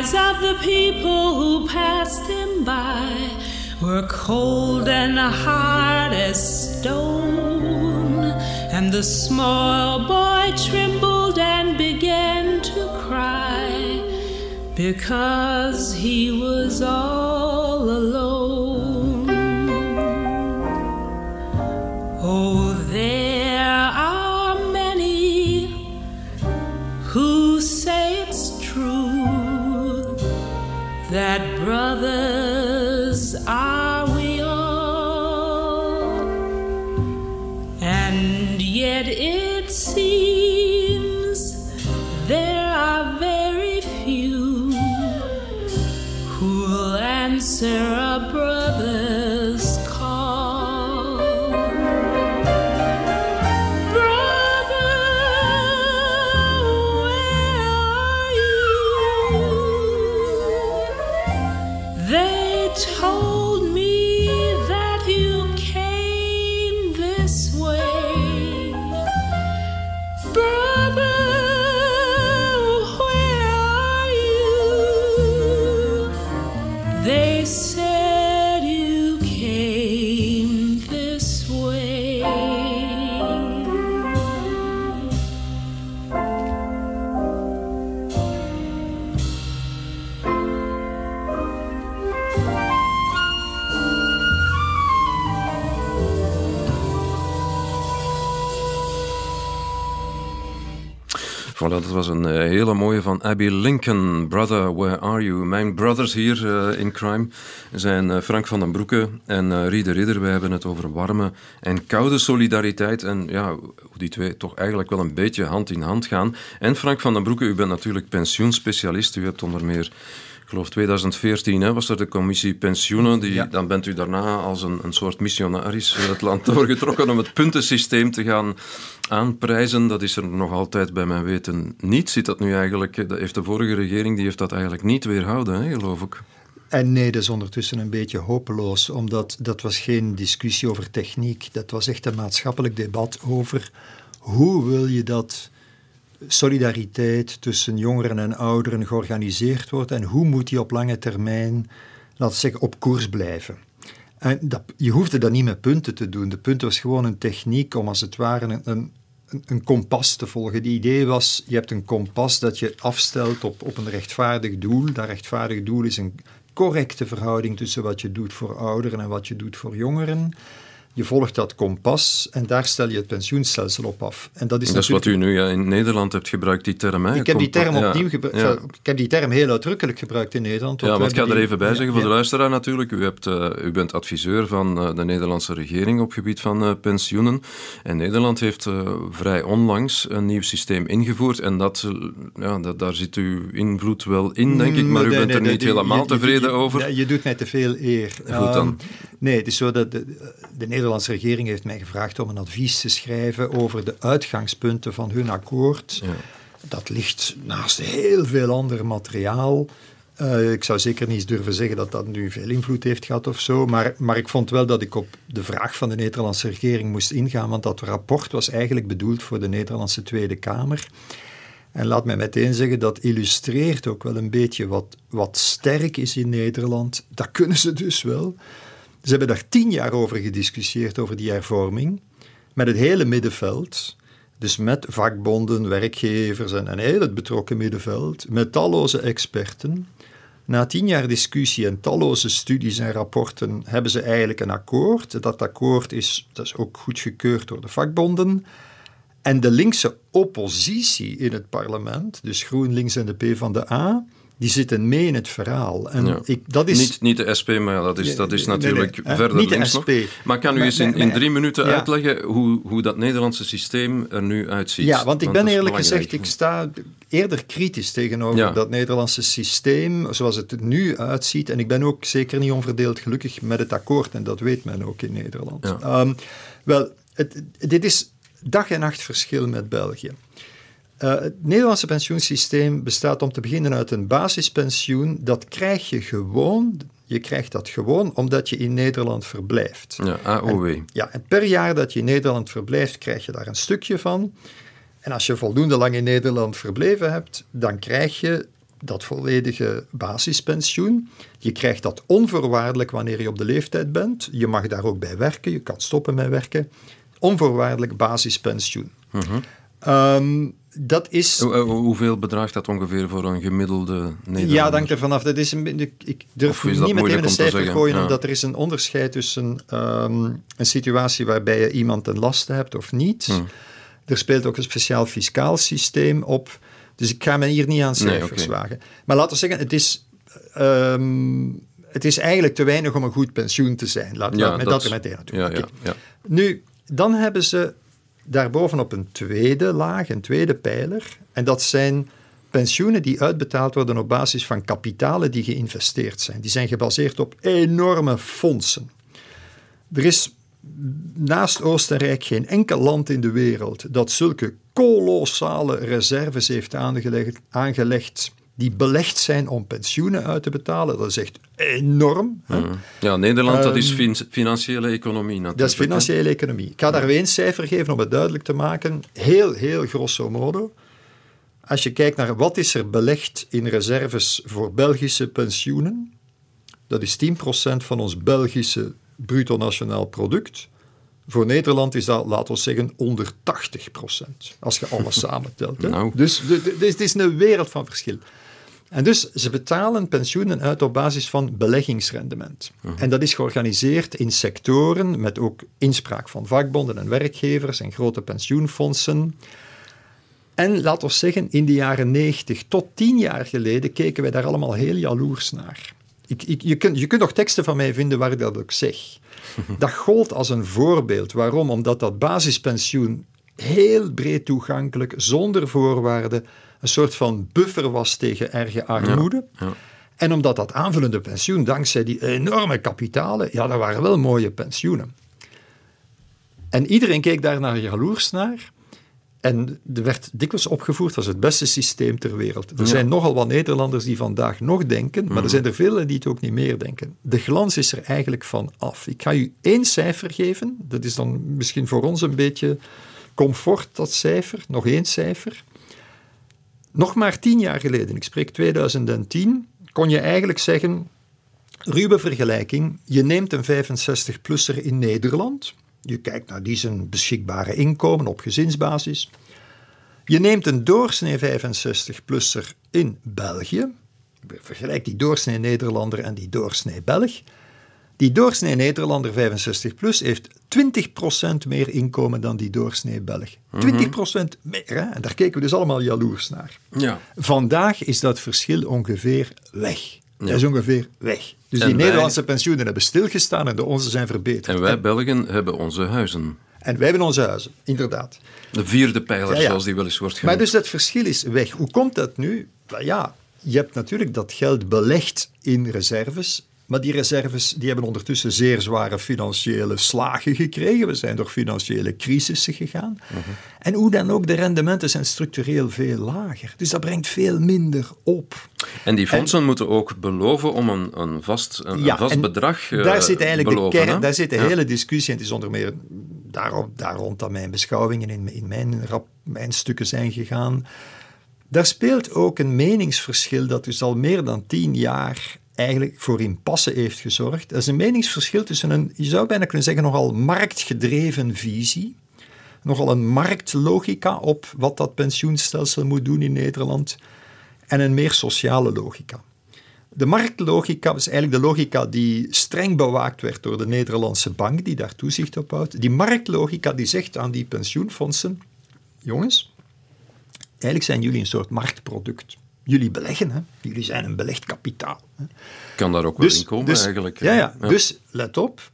[SPEAKER 5] Eyes of the people who passed him by were cold and hard as stone, and the small boy trembled and began to cry because he was all
[SPEAKER 2] Voilà, dat was een eh, hele mooie van Abby Lincoln. Brother, where are you? Mijn brothers hier eh, in crime zijn eh, Frank van den Broeke en eh Riede Ridder. Wij hebben het over warme en koude solidariteit. En ja, hoe die twee toch eigenlijk wel een beetje hand in hand gaan. En Frank van den Broeke, u bent natuurlijk pensioenspecialist. U hebt onder meer geloof 2014 hè, was er de commissie pensioenen. Die,
[SPEAKER 3] Ja.
[SPEAKER 2] Dan bent u daarna als een, een soort missionaris <laughs> het land doorgetrokken om het puntensysteem te gaan aanprijzen. Dat is er nog altijd bij mijn weten niet. Zit dat nu eigenlijk, dat heeft de vorige regering die heeft dat eigenlijk niet weerhouden, hè, geloof ik.
[SPEAKER 3] En nee, dat is ondertussen een beetje hopeloos, omdat dat was geen discussie over techniek. Dat was echt een maatschappelijk debat over hoe wil je dat solidariteit tussen jongeren en ouderen georganiseerd wordt en hoe moet die op lange termijn, laten we zeggen, op koers blijven. En dat, je hoefde dat niet met punten te doen. De punt was gewoon een techniek om als het ware een, een, een kompas te volgen. Het idee was, je hebt een kompas dat je afstelt op, op een rechtvaardig doel. Dat rechtvaardig doel is een correcte verhouding tussen wat je doet voor ouderen en wat je doet voor jongeren. Je volgt dat kompas en daar stel je het pensioenstelsel op af. En dat is,
[SPEAKER 2] Dat is wat u nu ja, in Nederland hebt gebruikt, die term. Hè?
[SPEAKER 3] ik heb die term opnieuw gebruikt.
[SPEAKER 2] ja.
[SPEAKER 3] Ik heb die term heel uitdrukkelijk gebruikt in Nederland.
[SPEAKER 2] Ja,
[SPEAKER 3] want we
[SPEAKER 2] ik ga er even bij zeggen
[SPEAKER 3] ja,
[SPEAKER 2] voor de luisteraar natuurlijk. U, hebt, eh, u bent adviseur van eh, de Nederlandse regering op gebied van eh, pensioenen. En Nederland heeft vrij onlangs een nieuw systeem ingevoerd. En dat, ja, dat, daar zit uw invloed wel in, denk ik. Maar u
[SPEAKER 3] Nee,
[SPEAKER 2] bent
[SPEAKER 3] nee,
[SPEAKER 2] er
[SPEAKER 3] nee,
[SPEAKER 2] niet helemaal
[SPEAKER 3] je-
[SPEAKER 2] tevreden
[SPEAKER 3] je-
[SPEAKER 2] over.
[SPEAKER 3] Je doet mij te veel eer.
[SPEAKER 2] Goed dan.
[SPEAKER 3] Ehm, nee, het is zo dat de, de Nederlandse regering heeft mij gevraagd om een advies te schrijven over de uitgangspunten van hun akkoord.
[SPEAKER 2] Ja.
[SPEAKER 3] Dat ligt naast heel veel ander materiaal. Eh, ik zou zeker niet durven zeggen dat dat nu veel invloed heeft gehad of zo, maar, maar ik vond wel dat ik op de vraag van de Nederlandse regering moest ingaan, want dat rapport was eigenlijk bedoeld voor de Nederlandse Tweede Kamer. En laat mij meteen zeggen, dat illustreert ook wel een beetje wat, wat sterk is in Nederland. Dat kunnen ze dus wel. Ze hebben daar tien jaar over gediscussieerd, over die hervorming, met het hele middenveld. Dus met vakbonden, werkgevers en, en heel het betrokken middenveld, met talloze experten. Na tien jaar discussie en talloze studies en rapporten hebben ze eigenlijk een akkoord. Dat akkoord is, dat is ook goedgekeurd door de vakbonden. En de linkse oppositie in het parlement, dus GroenLinks en de P van de A, die zitten mee in het verhaal. En
[SPEAKER 2] Ja.
[SPEAKER 3] ik, dat is,
[SPEAKER 2] Niet, niet de SP, maar ja, dat is, dat is
[SPEAKER 3] nee,
[SPEAKER 2] natuurlijk
[SPEAKER 3] nee,
[SPEAKER 2] verder
[SPEAKER 3] niet de
[SPEAKER 2] links
[SPEAKER 3] SP.
[SPEAKER 2] nog. Maar kan u
[SPEAKER 3] Maar-
[SPEAKER 2] eens in, drie minuten
[SPEAKER 3] ja.
[SPEAKER 2] uitleggen hoe, hoe dat Nederlandse systeem er nu uitziet?
[SPEAKER 3] Ja, want ik ben eerlijk
[SPEAKER 2] belangrijk.
[SPEAKER 3] gezegd, ik sta eerder kritisch tegenover dat Nederlandse systeem zoals het er nu uitziet. En ik ben ook zeker niet onverdeeld gelukkig met het akkoord en dat weet men ook in Nederland. Ehm, wel, het, dit is dag en nacht verschil met België. Eh, het Nederlandse pensioensysteem bestaat om te beginnen uit een basispensioen. Dat krijg je gewoon, je krijgt dat gewoon omdat je in Nederland verblijft.
[SPEAKER 2] Ja, AOW.
[SPEAKER 3] Ja, en per jaar dat je in Nederland verblijft, krijg je daar een stukje van. En als je voldoende lang in Nederland verbleven hebt, dan krijg je dat volledige basispensioen. Je krijgt dat onvoorwaardelijk wanneer je op de leeftijd bent. Je mag daar ook bij werken, je kan stoppen met werken. Onvoorwaardelijk basispensioen. Ehm, dat is...
[SPEAKER 2] Hoe- hoeveel bedraagt dat ongeveer voor een gemiddelde Nederlander?
[SPEAKER 3] Ja, dat hangt er vanaf. Dat is een, ik durf
[SPEAKER 2] is
[SPEAKER 3] niet meteen een
[SPEAKER 2] te
[SPEAKER 3] cijfer
[SPEAKER 2] zeggen?
[SPEAKER 3] gooien,
[SPEAKER 2] Ja.
[SPEAKER 3] omdat er is een onderscheid tussen ehm, een situatie waarbij je iemand ten laste hebt of niet.
[SPEAKER 2] Hm.
[SPEAKER 3] Er speelt ook een speciaal fiscaal systeem op. Dus ik ga me hier niet aan
[SPEAKER 2] Nee,
[SPEAKER 3] cijfers wagen. Maar laten we zeggen, het is, ehm, het is eigenlijk te weinig om een goed pensioen te zijn. Laten we
[SPEAKER 2] Ja,
[SPEAKER 3] met
[SPEAKER 2] dat
[SPEAKER 3] dat er meteen
[SPEAKER 2] ja, ja.
[SPEAKER 3] Nu, dan hebben ze daarbovenop een tweede laag, een tweede pijler. En dat zijn pensioenen die uitbetaald worden op basis van kapitalen die geïnvesteerd zijn. Die zijn gebaseerd op enorme fondsen. Er is naast Oostenrijk geen enkel land in de wereld dat zulke kolossale reserves heeft aangelegd, aangelegd die belegd zijn om pensioenen uit te betalen. Dat is echt enorm. hè.
[SPEAKER 2] Ja, Nederland, dat is
[SPEAKER 3] Ehm,
[SPEAKER 2] fin- financiële economie natuurlijk.
[SPEAKER 3] Dat is
[SPEAKER 2] hè?
[SPEAKER 3] financiële economie. Ik ga daar weer een cijfer geven om het duidelijk te maken. Heel, heel grosso modo. Als je kijkt naar wat is er belegd in reserves voor Belgische pensioenen, dat is 10% van ons Belgische bruto nationaal product. Voor Nederland is dat, laten we zeggen, onder 80%, als je alles <laughs> samentelt. Hè?
[SPEAKER 2] Nou.
[SPEAKER 3] Dus de- het is een wereld van verschil. En dus ze betalen pensioenen uit op basis van beleggingsrendement. En dat is georganiseerd in sectoren met ook inspraak van vakbonden en werkgevers en grote pensioenfondsen. En laten we zeggen, in de jaren 90 tot tien jaar geleden keken wij daar allemaal heel jaloers naar. Ik, ik, je, kunt, je kunt nog teksten van mij vinden waar ik dat ook zeg. <laughs> Dat gold als een voorbeeld. Waarom? Omdat dat basispensioen heel breed toegankelijk, zonder voorwaarden, een soort van buffer was tegen erge armoede.
[SPEAKER 2] ja.
[SPEAKER 3] En omdat dat aanvullende pensioen, dankzij die enorme kapitalen, ja, dat waren wel mooie pensioenen. En iedereen keek daar naar jaloers naar. En er werd dikwijls opgevoerd als het beste systeem ter wereld. Er zijn nogal wat Nederlanders die vandaag nog denken, maar er zijn er velen die het ook niet meer denken. De glans is er eigenlijk van af. Ik ga u één cijfer geven. Dat is dan misschien voor ons een beetje comfort, dat cijfer. Nog één cijfer. Nog maar tien jaar geleden, ik spreek 2010, kon je eigenlijk zeggen, ruwe vergelijking, je neemt een 65-plusser in Nederland, je kijkt naar die zijn beschikbare inkomen op gezinsbasis, je neemt een doorsnee 65-plusser in België, vergelijk die doorsnee Nederlander en die doorsnee Belg, die doorsnee Nederlander 65 plus heeft 20% meer inkomen dan die doorsnee Belg. 20% meer, hè? en daar keken we dus allemaal jaloers naar.
[SPEAKER 2] Ja.
[SPEAKER 3] Vandaag is dat verschil ongeveer weg. Dat is ongeveer weg. Dus
[SPEAKER 2] En
[SPEAKER 3] die
[SPEAKER 2] wij-
[SPEAKER 3] Nederlandse pensioenen hebben stilgestaan en de onze zijn verbeterd.
[SPEAKER 2] En wij Belgen hebben onze huizen.
[SPEAKER 3] En wij hebben onze huizen, inderdaad.
[SPEAKER 2] De vierde pijler,
[SPEAKER 3] Ja, ja.
[SPEAKER 2] zoals die wel eens wordt
[SPEAKER 3] Maar
[SPEAKER 2] genoemd.
[SPEAKER 3] dus dat verschil is weg. Hoe komt dat nu? Ja, je hebt natuurlijk dat geld belegd in reserves. Maar die reserves die hebben ondertussen zeer zware financiële slagen gekregen. We zijn door financiële crisissen gegaan. En hoe dan ook, de rendementen zijn structureel veel lager. Dus dat brengt veel minder op.
[SPEAKER 2] En die fondsen moeten ook beloven om een, een vast, een, een vast bedrag eh,
[SPEAKER 3] daar zit eigenlijk
[SPEAKER 2] beloven,
[SPEAKER 3] de kern,
[SPEAKER 2] hè?
[SPEAKER 3] daar zit de
[SPEAKER 2] Ja.
[SPEAKER 3] hele discussie, en het is onder meer daarom, daar rond dat mijn beschouwingen in, in mijn, rap, mijn stukken zijn gegaan. Daar speelt ook een meningsverschil dat dus al meer dan tien jaar eigenlijk voor impasse heeft gezorgd. Dat is een meningsverschil tussen een, je zou bijna kunnen zeggen, nogal marktgedreven visie nogal een marktlogica op wat dat pensioenstelsel moet doen in Nederland en een meer sociale logica. De marktlogica is eigenlijk de logica die streng bewaakt werd door de Nederlandse bank, die daar toezicht op houdt. Die marktlogica die zegt aan die pensioenfondsen, jongens, eigenlijk zijn jullie een soort marktproduct. Jullie beleggen, hè? jullie zijn een belegd kapitaal. Hè?
[SPEAKER 2] Kan daar ook wel in komen
[SPEAKER 3] dus,
[SPEAKER 2] eigenlijk.
[SPEAKER 3] Ja, ja, dus let op.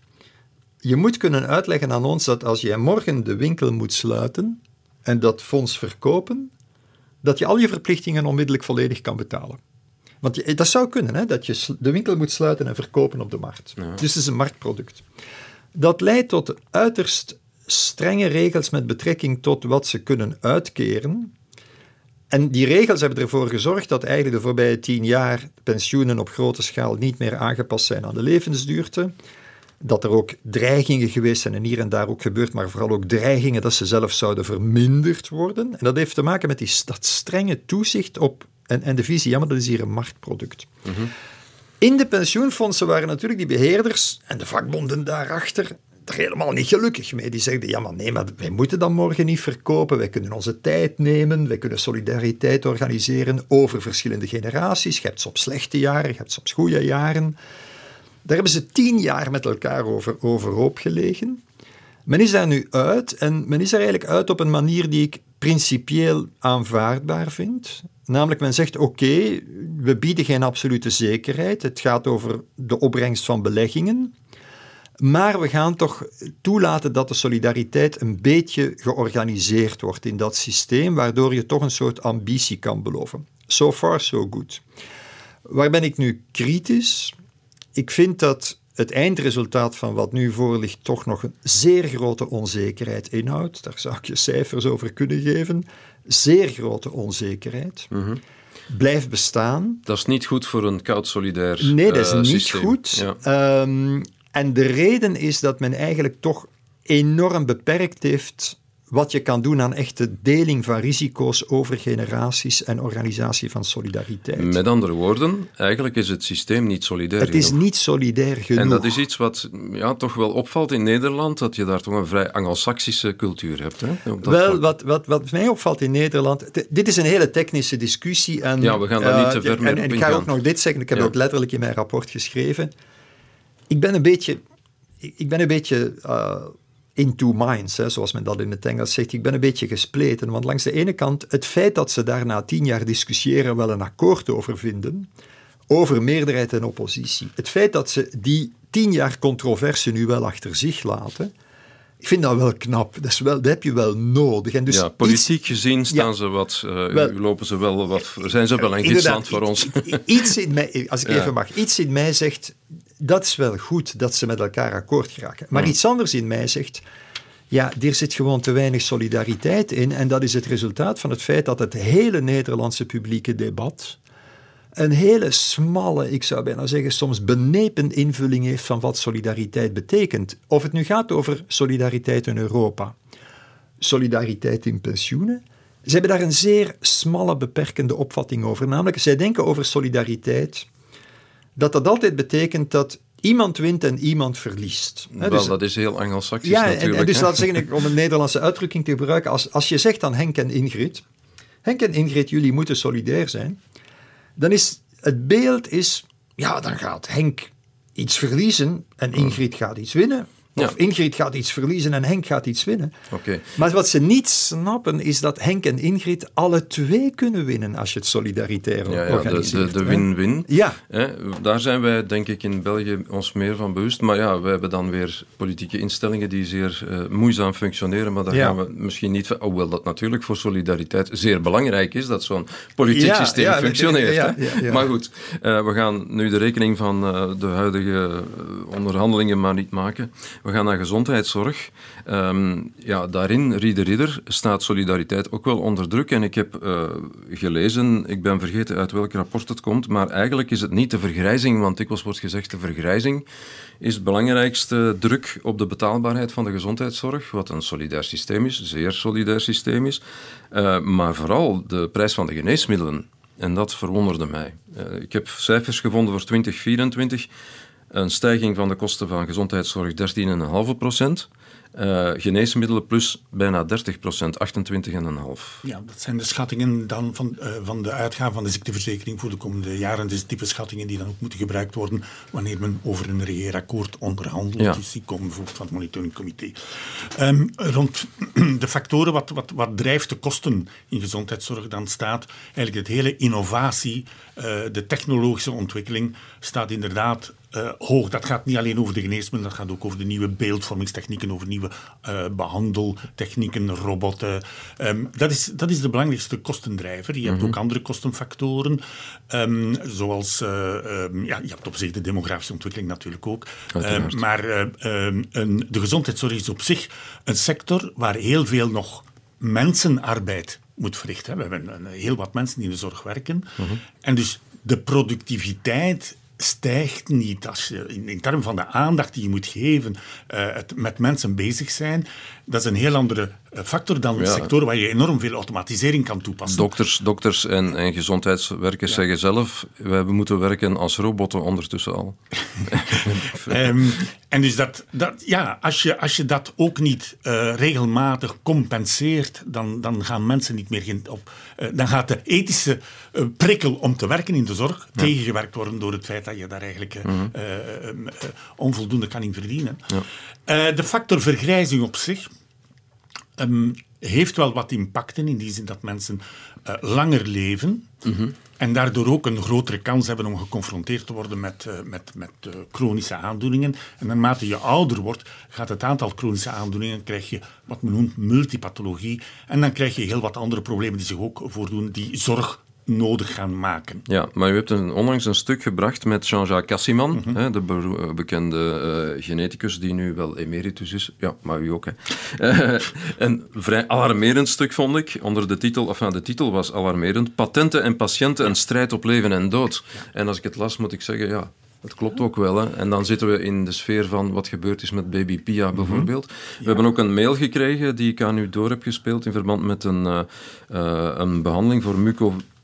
[SPEAKER 3] Je moet kunnen uitleggen aan ons dat als jij morgen de winkel moet sluiten en dat fonds verkopen, dat je al je verplichtingen onmiddellijk volledig kan betalen. Want je, dat zou kunnen, hè, dat je de winkel moet sluiten en verkopen op de markt. Dus het is een marktproduct. Dat leidt tot uiterst strenge regels met betrekking tot wat ze kunnen uitkeren. En die regels hebben ervoor gezorgd dat eigenlijk de voorbije tien jaar pensioenen op grote schaal niet meer aangepast zijn aan de levensduurte. Dat er ook dreigingen geweest zijn, en hier en daar ook gebeurd, maar vooral ook dreigingen dat ze zelf zouden verminderd worden. En dat heeft te maken met die, dat strenge toezicht op en, en de visie, ja, maar dat is hier een marktproduct. In de pensioenfondsen waren natuurlijk die beheerders en de vakbonden daarachter helemaal niet gelukkig mee. Die zeiden, ja maar nee, maar wij moeten dan morgen niet verkopen. Wij kunnen onze tijd nemen. Wij kunnen solidariteit organiseren over verschillende generaties. Je hebt soms slechte jaren, je hebt soms goede jaren. Daar hebben ze tien jaar met elkaar over, overhoop gelegen. Men is daar nu uit en men is er eigenlijk uit op een manier die ik principieel aanvaardbaar vind. Namelijk, men zegt: oké, we bieden geen absolute zekerheid. Het gaat over de opbrengst van beleggingen. Maar we gaan toch toelaten dat de solidariteit een beetje georganiseerd wordt in dat systeem, waardoor je toch een soort ambitie kan beloven. So far, so good. Waar ben ik nu kritisch? Ik vind dat het eindresultaat van wat nu voor ligt toch nog een zeer grote onzekerheid inhoudt. Daar zou ik je cijfers over kunnen geven. Zeer grote onzekerheid. Blijft bestaan.
[SPEAKER 2] Dat is niet goed voor een koud solidair
[SPEAKER 3] Nee, dat is
[SPEAKER 2] eh,
[SPEAKER 3] niet
[SPEAKER 2] systeem.
[SPEAKER 3] goed.
[SPEAKER 2] Ja.
[SPEAKER 3] Ehm, en de reden is dat men eigenlijk toch enorm beperkt heeft wat je kan doen aan echte deling van risico's over generaties en organisatie van solidariteit.
[SPEAKER 2] Met andere woorden, eigenlijk is het systeem niet solidair
[SPEAKER 3] het is
[SPEAKER 2] genoeg.
[SPEAKER 3] niet solidair genoeg.
[SPEAKER 2] En dat is iets wat ja, toch wel opvalt in Nederland, dat je daar toch een vrij Anglo-Saxische cultuur hebt. Hè, dat
[SPEAKER 3] Wel, wat, wat, wat mij opvalt in Nederland. Dit is een hele technische discussie. En,
[SPEAKER 2] Ja, we gaan daar niet
[SPEAKER 3] eh,
[SPEAKER 2] te ver mee
[SPEAKER 3] En, en ik ga ook nog dit zeggen, ik heb
[SPEAKER 2] Ja.
[SPEAKER 3] het ook letterlijk in mijn rapport geschreven. Ik ben een beetje. Ik ben een beetje. eh, in two minds, hè, zoals men dat in het Engels zegt. Ik ben een beetje gespleten, want langs de ene kant het feit dat ze daar na tien jaar discussiëren wel een akkoord over vinden, over meerderheid en oppositie. Het feit dat ze die tien jaar controverse nu wel achter zich laten, ik vind dat wel knap. Dat, is wel, dat heb je wel nodig. En dus
[SPEAKER 2] ja,
[SPEAKER 3] iets-
[SPEAKER 2] politiek gezien staan
[SPEAKER 3] Ja.
[SPEAKER 2] ze wat,
[SPEAKER 3] Wel-
[SPEAKER 2] lopen ze wel wat, zijn ze wel een gidsland voor ons.
[SPEAKER 3] Iets in mij, als ik <laughs>
[SPEAKER 2] Ja.
[SPEAKER 3] even mag, iets in mij zegt, dat is wel goed dat ze met elkaar akkoord geraken. Maar iets anders in mij zegt, ja, er zit gewoon te weinig solidariteit in. En dat is het resultaat van het feit dat het hele Nederlandse publieke debat een hele smalle, ik zou bijna zeggen, soms benepen invulling heeft van wat solidariteit betekent. Of het nu gaat over solidariteit in Europa, solidariteit in pensioenen. Ze hebben daar een zeer smalle, beperkende opvatting over. Namelijk, zij denken over solidariteit dat dat altijd betekent dat iemand wint en iemand verliest.
[SPEAKER 2] Wel,
[SPEAKER 3] dus-
[SPEAKER 2] dat is heel Anglo-Saxisch
[SPEAKER 3] ja, en,
[SPEAKER 2] natuurlijk.
[SPEAKER 3] en dus we zeggen, om een <laughs> Nederlandse uitdrukking te gebruiken, als, als je zegt aan Henk en Ingrid, Henk en Ingrid, jullie moeten solidair zijn, dan is het beeld is, ja, dan gaat Henk iets verliezen en Ingrid gaat iets winnen. Of
[SPEAKER 2] Ja.
[SPEAKER 3] Ingrid gaat iets verliezen en Henk gaat iets winnen.
[SPEAKER 2] Oké.
[SPEAKER 3] Maar wat ze niet snappen is dat Henk en Ingrid alle twee kunnen winnen als je het solidaritair
[SPEAKER 2] Ja, ja, de,
[SPEAKER 3] organiseert.
[SPEAKER 2] win-win.
[SPEAKER 3] Ja.
[SPEAKER 2] Hè, daar zijn wij, denk ik, in België ons meer van bewust. Maar ja, we hebben dan weer politieke instellingen die zeer eh, moeizaam functioneren. Maar daar gaan we misschien niet van... Hoewel dat natuurlijk voor solidariteit zeer belangrijk is, dat zo'n politiek systeem functioneert.
[SPEAKER 3] ja,
[SPEAKER 2] hè.
[SPEAKER 3] ja, ja.
[SPEAKER 2] Maar goed, eh, we gaan nu de rekening van eh, de huidige onderhandelingen maar niet maken. We gaan naar gezondheidszorg. Ehm, ja, daarin, Rieder Ridder, staat solidariteit ook wel onder druk. En ik heb eh, gelezen, ik ben vergeten uit welk rapport het komt, maar eigenlijk is het niet de vergrijzing, want dikwijls wordt gezegd de vergrijzing is het belangrijkste druk op de betaalbaarheid van de gezondheidszorg, wat een solidair systeem is, zeer solidair systeem is. Eh, maar vooral de prijs van de geneesmiddelen. En dat verwonderde mij. Eh, ik heb cijfers gevonden voor 2024. Een stijging van de kosten van gezondheidszorg 13,5 procent. Uh, geneesmiddelen plus bijna 30 procent, 28,5.
[SPEAKER 4] Ja, dat zijn de schattingen dan van, uh, van de uitgaven van de ziekteverzekering voor de komende jaren. Dus type schattingen die dan ook moeten gebruikt worden wanneer men over een regeerakkoord onderhandelt. Ja. Dus die komen bijvoorbeeld van het monitoringcomité. Um, rond <clears throat> de factoren wat, wat, wat drijft de kosten in gezondheidszorg, dan staat eigenlijk het hele innovatie, uh, de technologische ontwikkeling, staat inderdaad uh, hoog. Dat gaat niet alleen over de geneesmiddelen, dat gaat ook over de nieuwe beeldvormingstechnieken, over nieuwe uh, behandeltechnieken, robotten. Um, dat, is, dat is de belangrijkste kostendrijver. Je hebt mm -hmm. ook andere kostenfactoren, um, zoals uh, um, ja, je hebt op zich de demografische ontwikkeling natuurlijk ook. maar een, de gezondheidszorg is op zich een sector waar heel veel nog mensenarbeid moet verrichten. We hebben heel wat mensen die in de zorg werken. Mm -hmm. En dus de productiviteit stijgt niet. Als je, in, termen van de aandacht die je moet geven, uh, het met mensen bezig zijn, dat is een heel andere eh, factor dan ja. sectoren waar je enorm veel automatisering kan toepassen.
[SPEAKER 2] Dokters, dokters en, en gezondheidswerkers ja. zeggen zelf, wij moeten werken als robotten ondertussen al.
[SPEAKER 4] um, <laughs> en dus dat, dat, ja, als je, als je dat ook niet uh, regelmatig compenseert, dan, dan gaan mensen niet meer... Op, uh, dan gaat de ethische prikkel om te werken in de zorg ja. tegengewerkt worden door het feit dat je daar eigenlijk -hmm. onvoldoende kan in verdienen. de factor vergrijzing op zich um, heeft wel wat impacten in die zin dat mensen uh, langer leven mm -hmm. en daardoor ook een grotere kans hebben om geconfronteerd te worden met, uh, met, met uh, chronische aandoeningen. En naarmate je ouder wordt, gaat het aantal chronische aandoeningen, krijg je wat men noemt multipathologie. En dan krijg je heel wat andere problemen die zich ook voordoen, die zorg nodig gaan maken.
[SPEAKER 2] Ja, maar u hebt een, onlangs een stuk gebracht met Jean-Jacques Cassiman, mm -hmm. hè, de be bekende uh, geneticus die nu wel emeritus is. Ja, maar u ook. Hè. Uh, <laughs> een vrij alarmerend stuk vond ik, onder de titel, enfin de titel was alarmerend, Patenten en patiënten, een strijd op leven en dood. En als ik het las, moet ik zeggen, ja, dat klopt ook wel. Hè. En dan zitten we in de sfeer van wat gebeurd is met baby Pia bijvoorbeeld. Mm -hmm. We hebben ook een mail gekregen die ik aan u door heb gespeeld in verband met een, uh, uh, een behandeling voor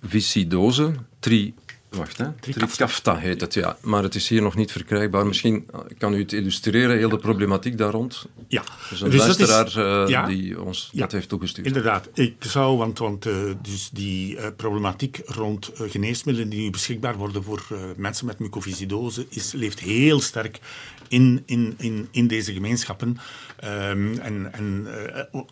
[SPEAKER 2] mucoviscidose. Tri Wacht, hè? Trikafta heet het, ja. Maar het is hier nog niet verkrijgbaar. Misschien kan u het illustreren, heel de problematiek daar rond?
[SPEAKER 4] Ja.
[SPEAKER 2] Dus een dus luisteraar is, uh, ja, die ons ja, dat heeft toegestuurd.
[SPEAKER 4] Inderdaad. Ik zou, want, want uh, dus die uh, problematiek rond geneesmiddelen die nu beschikbaar worden voor mensen met mucoviscidose is, leeft heel sterk in, in, in, in deze gemeenschappen. Um, en en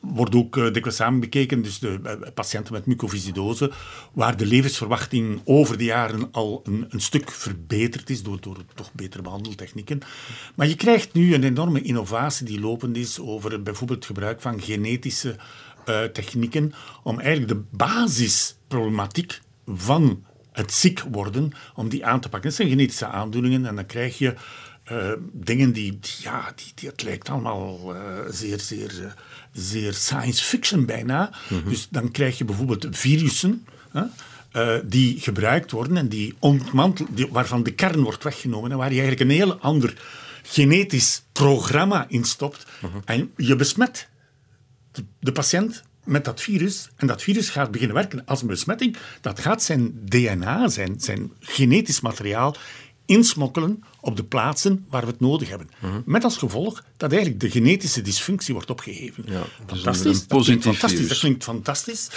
[SPEAKER 4] wordt ook dikwijls samen bekeken, dus de patiënten met mucoviscidose, waar de levensverwachting over de jaren al een, een, stuk verbeterd is door, door toch betere behandeltechnieken. Maar je krijgt nu een enorme innovatie die lopend is over bijvoorbeeld het gebruik van genetische technieken om eigenlijk de basisproblematiek van het ziek worden, om die aan te pakken. Dat zijn genetische aandoeningen en dan krijg je uh, dingen die, die, ja, die, die, het lijkt allemaal uh, zeer, zeer, zeer science fiction bijna. Mm -hmm. Dus dan krijg je bijvoorbeeld virussen. Huh? Uh, die gebruikt worden en die ontmantel, die, waarvan de kern wordt weggenomen en waar je eigenlijk een heel ander genetisch programma in stopt. Uh -huh. En je besmet de, de, patiënt met dat virus en dat virus gaat beginnen werken als een besmetting. Dat gaat zijn DNA, zijn, zijn genetisch materiaal insmokkelen op de plaatsen waar we het nodig hebben. -huh. Met als gevolg dat eigenlijk de genetische dysfunctie wordt opgeheven. Ja, fantastisch. Dat klinkt fantastisch. Dat klinkt fantastisch.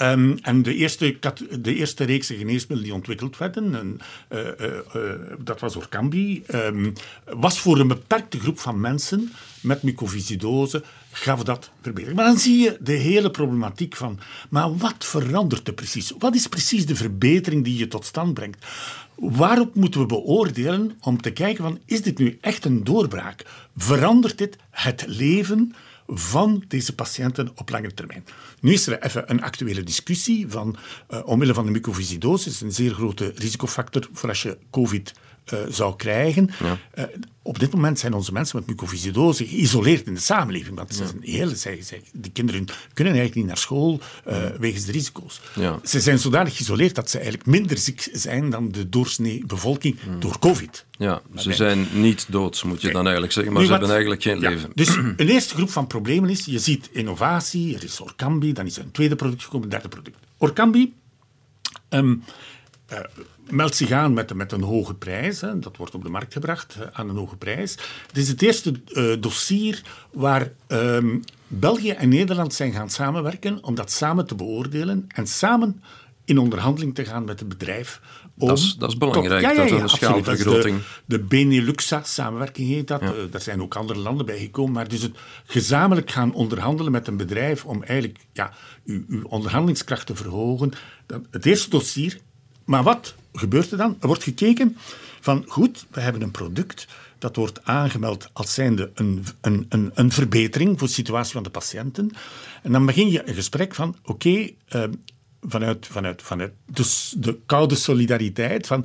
[SPEAKER 4] Um, en de eerste, de eerste reeks geneesmiddelen die ontwikkeld werden, en, uh, uh, uh, dat was Orkambi, um, was voor een beperkte groep van mensen met mucoviscidose, gaf dat verbetering. Maar dan zie je de hele problematiek van, maar wat verandert er precies? Wat is precies de verbetering die je tot stand brengt? Waarop moeten we beoordelen om te kijken van, is dit nu echt een doorbraak? Verandert dit het leven van deze patiënten op lange termijn. Nu is er even een actuele discussie van uh, omwille van de mucoviscidose, is een zeer grote risicofactor voor als je COVID uh, zou krijgen. Ja. Uh, op dit moment zijn onze mensen met mucoviscidose geïsoleerd in de samenleving. Want ze zijn heel, zij, zij, die kinderen kunnen eigenlijk niet naar school uh, wegens de risico's. Ja. Ze zijn zodanig geïsoleerd dat ze eigenlijk minder ziek zijn dan de doorsnee bevolking mm. door COVID.
[SPEAKER 2] Ja, maar ze zijn niet dood, moet je dan eigenlijk zeggen, maar nu, ze wat, hebben eigenlijk geen
[SPEAKER 4] ja,
[SPEAKER 2] leven.
[SPEAKER 4] Dus een eerste groep van problemen is, je ziet innovatie, er is Orkambi, dan is er een tweede product gekomen, een derde product. Orkambi um, eh, meldt zich aan met, met een hoge prijs. Hè. Dat wordt op de markt gebracht aan een hoge prijs. Het is het eerste eh, dossier waar ehm, België en Nederland zijn gaan samenwerken om dat samen te beoordelen en samen in onderhandeling te gaan met het bedrijf. Om
[SPEAKER 2] Dat is- dat is belangrijk, dat er een schaalvergroting-
[SPEAKER 4] Dat de, de Beneluxa-samenwerking heet dat. Eh, daar zijn ook andere landen bij gekomen. Maar dus het gezamenlijk gaan onderhandelen met een bedrijf om eigenlijk ja, uw, uw onderhandelingskracht te verhogen. Dat, het eerste dossier. Maar wat gebeurt er dan? Er wordt gekeken van, goed, we hebben een product dat wordt aangemeld als zijnde een, een, een, een verbetering voor de situatie van de patiënten. En dan begin je een gesprek van, oké, eh, vanuit, vanuit, vanuit dus de koude solidariteit van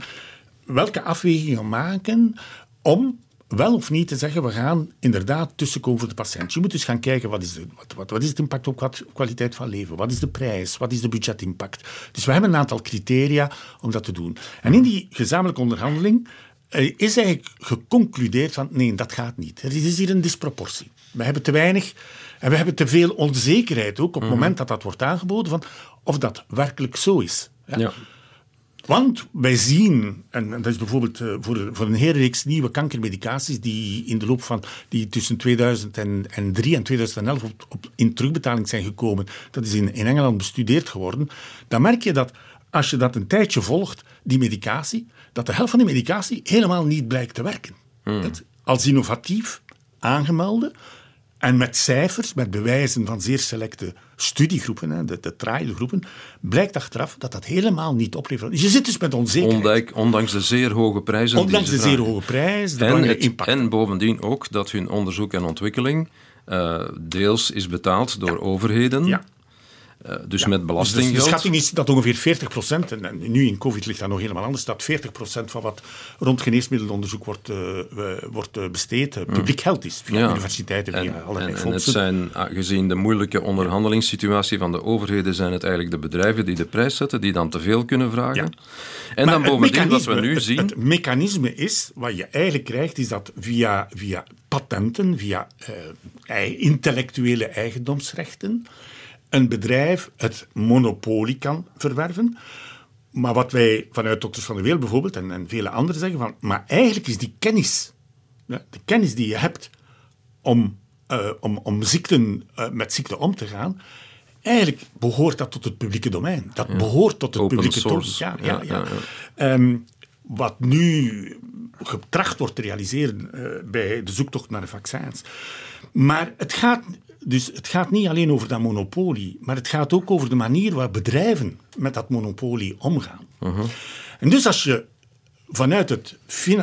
[SPEAKER 4] welke afwegingen maken om wel of niet te zeggen, we gaan inderdaad tussenkomen voor de patiënt. Je moet dus gaan kijken, wat is, de, wat, wat, wat is het impact op kwaliteit van leven? Wat is de prijs? Wat is de budgetimpact? Dus we hebben een aantal criteria om dat te doen. En in die gezamenlijke onderhandeling eh, is eigenlijk geconcludeerd van, nee, dat gaat niet. Er is hier een disproportie. We hebben te weinig en we hebben te veel onzekerheid ook op het moment dat dat wordt aangeboden van of dat werkelijk zo is. Ja.
[SPEAKER 2] Ja.
[SPEAKER 4] Want wij zien, en dat is bijvoorbeeld eh, voor, voor een hele reeks nieuwe kankermedicaties die in de loop van die tussen 2003 en 2011 op, op, in terugbetaling zijn gekomen, dat is in, in Engeland bestudeerd geworden, dan merk je dat als je dat een tijdje volgt, die medicatie, dat de helft van die medicatie helemaal niet blijkt te werken. Dat, als innovatief aangemelde en met cijfers, met bewijzen van zeer selecte studiegroepen, hè, de, de trialgroepen, blijkt achteraf dat dat helemaal niet oplevert. Dus je zit dus met onzekerheid.
[SPEAKER 2] Ondijk- ondanks de zeer hoge prijzen. die
[SPEAKER 4] Ondanks de zeer hoge prijs, de
[SPEAKER 2] En,
[SPEAKER 4] lange
[SPEAKER 2] het-
[SPEAKER 4] impact.
[SPEAKER 2] en bovendien ook dat hun onderzoek en ontwikkeling eh, deels is betaald door overheden.
[SPEAKER 4] Ja.
[SPEAKER 2] Eh, dus met
[SPEAKER 4] Dus de,
[SPEAKER 2] belastinggeld.
[SPEAKER 4] de schatting is dat ongeveer 40 procent, en, en nu in COVID ligt dat nog helemaal anders, dat 40 procent van wat rond geneesmiddelonderzoek wordt, eh, wordt eh, besteed, eh, publiek geld is, via
[SPEAKER 2] Ja.
[SPEAKER 4] universiteiten, via
[SPEAKER 2] En,
[SPEAKER 4] allerlei
[SPEAKER 2] en, en het
[SPEAKER 4] fondsen.
[SPEAKER 2] zijn, ah, gezien de moeilijke onderhandelingssituatie van de overheden, zijn het eigenlijk de bedrijven die de prijs zetten, die dan te veel kunnen vragen.
[SPEAKER 4] Ja.
[SPEAKER 2] En
[SPEAKER 4] Maar
[SPEAKER 2] dan
[SPEAKER 4] het
[SPEAKER 2] bovendien, wat we
[SPEAKER 4] mechanisme-
[SPEAKER 2] nu
[SPEAKER 4] het-
[SPEAKER 2] zien.
[SPEAKER 4] Het mechanisme is, wat je eigenlijk krijgt, is dat via, via patenten, via eh, intellectuele eigendomsrechten, een bedrijf het monopolie kan verwerven. Maar wat wij vanuit Dokters van de Wereld bijvoorbeeld en, en vele anderen zeggen, van, maar eigenlijk is die kennis, ja, de kennis die je hebt om, eh, om, om ziekten, eh, met ziekten om te gaan, eigenlijk behoort dat tot het publieke domein. Dat behoort tot het
[SPEAKER 2] Open
[SPEAKER 4] publieke domein. Ja, ja,
[SPEAKER 2] Ja,
[SPEAKER 4] ja.
[SPEAKER 2] ja,
[SPEAKER 4] Ehm, wat nu getracht wordt te realiseren eh, bij de zoektocht naar de vaccins. Maar het gaat, dus het gaat niet alleen over dat monopolie, maar het gaat ook over de manier waarop bedrijven met dat monopolie omgaan. En dus als je vanuit het,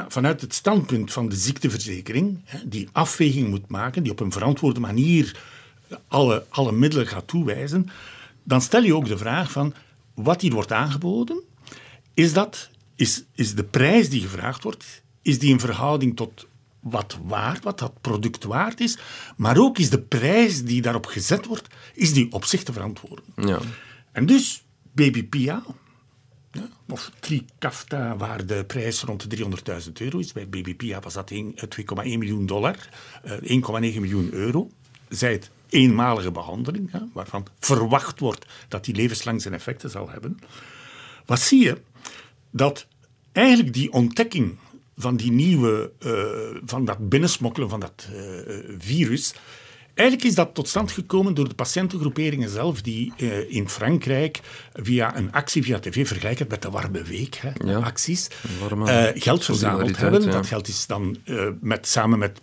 [SPEAKER 4] vanuit het standpunt van de ziekteverzekering die afweging moet maken, die op een verantwoorde manier alle, alle middelen gaat toewijzen, dan stel je ook de vraag van wat hier wordt aangeboden, is, dat, is, is de prijs die gevraagd wordt, is die in verhouding tot wat waard, wat dat product waard is, maar ook is de prijs die daarop gezet wordt, is die op zich te verantwoorden.
[SPEAKER 2] Ja.
[SPEAKER 4] En dus Baby Pia, ja, of Trikafta, waar de prijs rond de 300.000 euro is. Bij Baby Pia was dat één- eh, 2,1 miljoen dollar, eh, 1,9 miljoen euro. Zij het eenmalige behandeling, ja, waarvan verwacht wordt dat die levenslang zijn effecten zal hebben. Wat zie je? Dat eigenlijk die ontdekking van die nieuwe, eh, van dat binnensmokkelen van dat eh, virus, eigenlijk is dat tot stand gekomen door de patiëntengroeperingen zelf, die eh, in Frankrijk via een actie via tv, vergelijkend met de Warme Week, hè,
[SPEAKER 2] Ja.
[SPEAKER 4] acties,
[SPEAKER 2] Warme
[SPEAKER 4] geld verzameld hebben.
[SPEAKER 2] ja.
[SPEAKER 4] Dat geld is dan met, samen met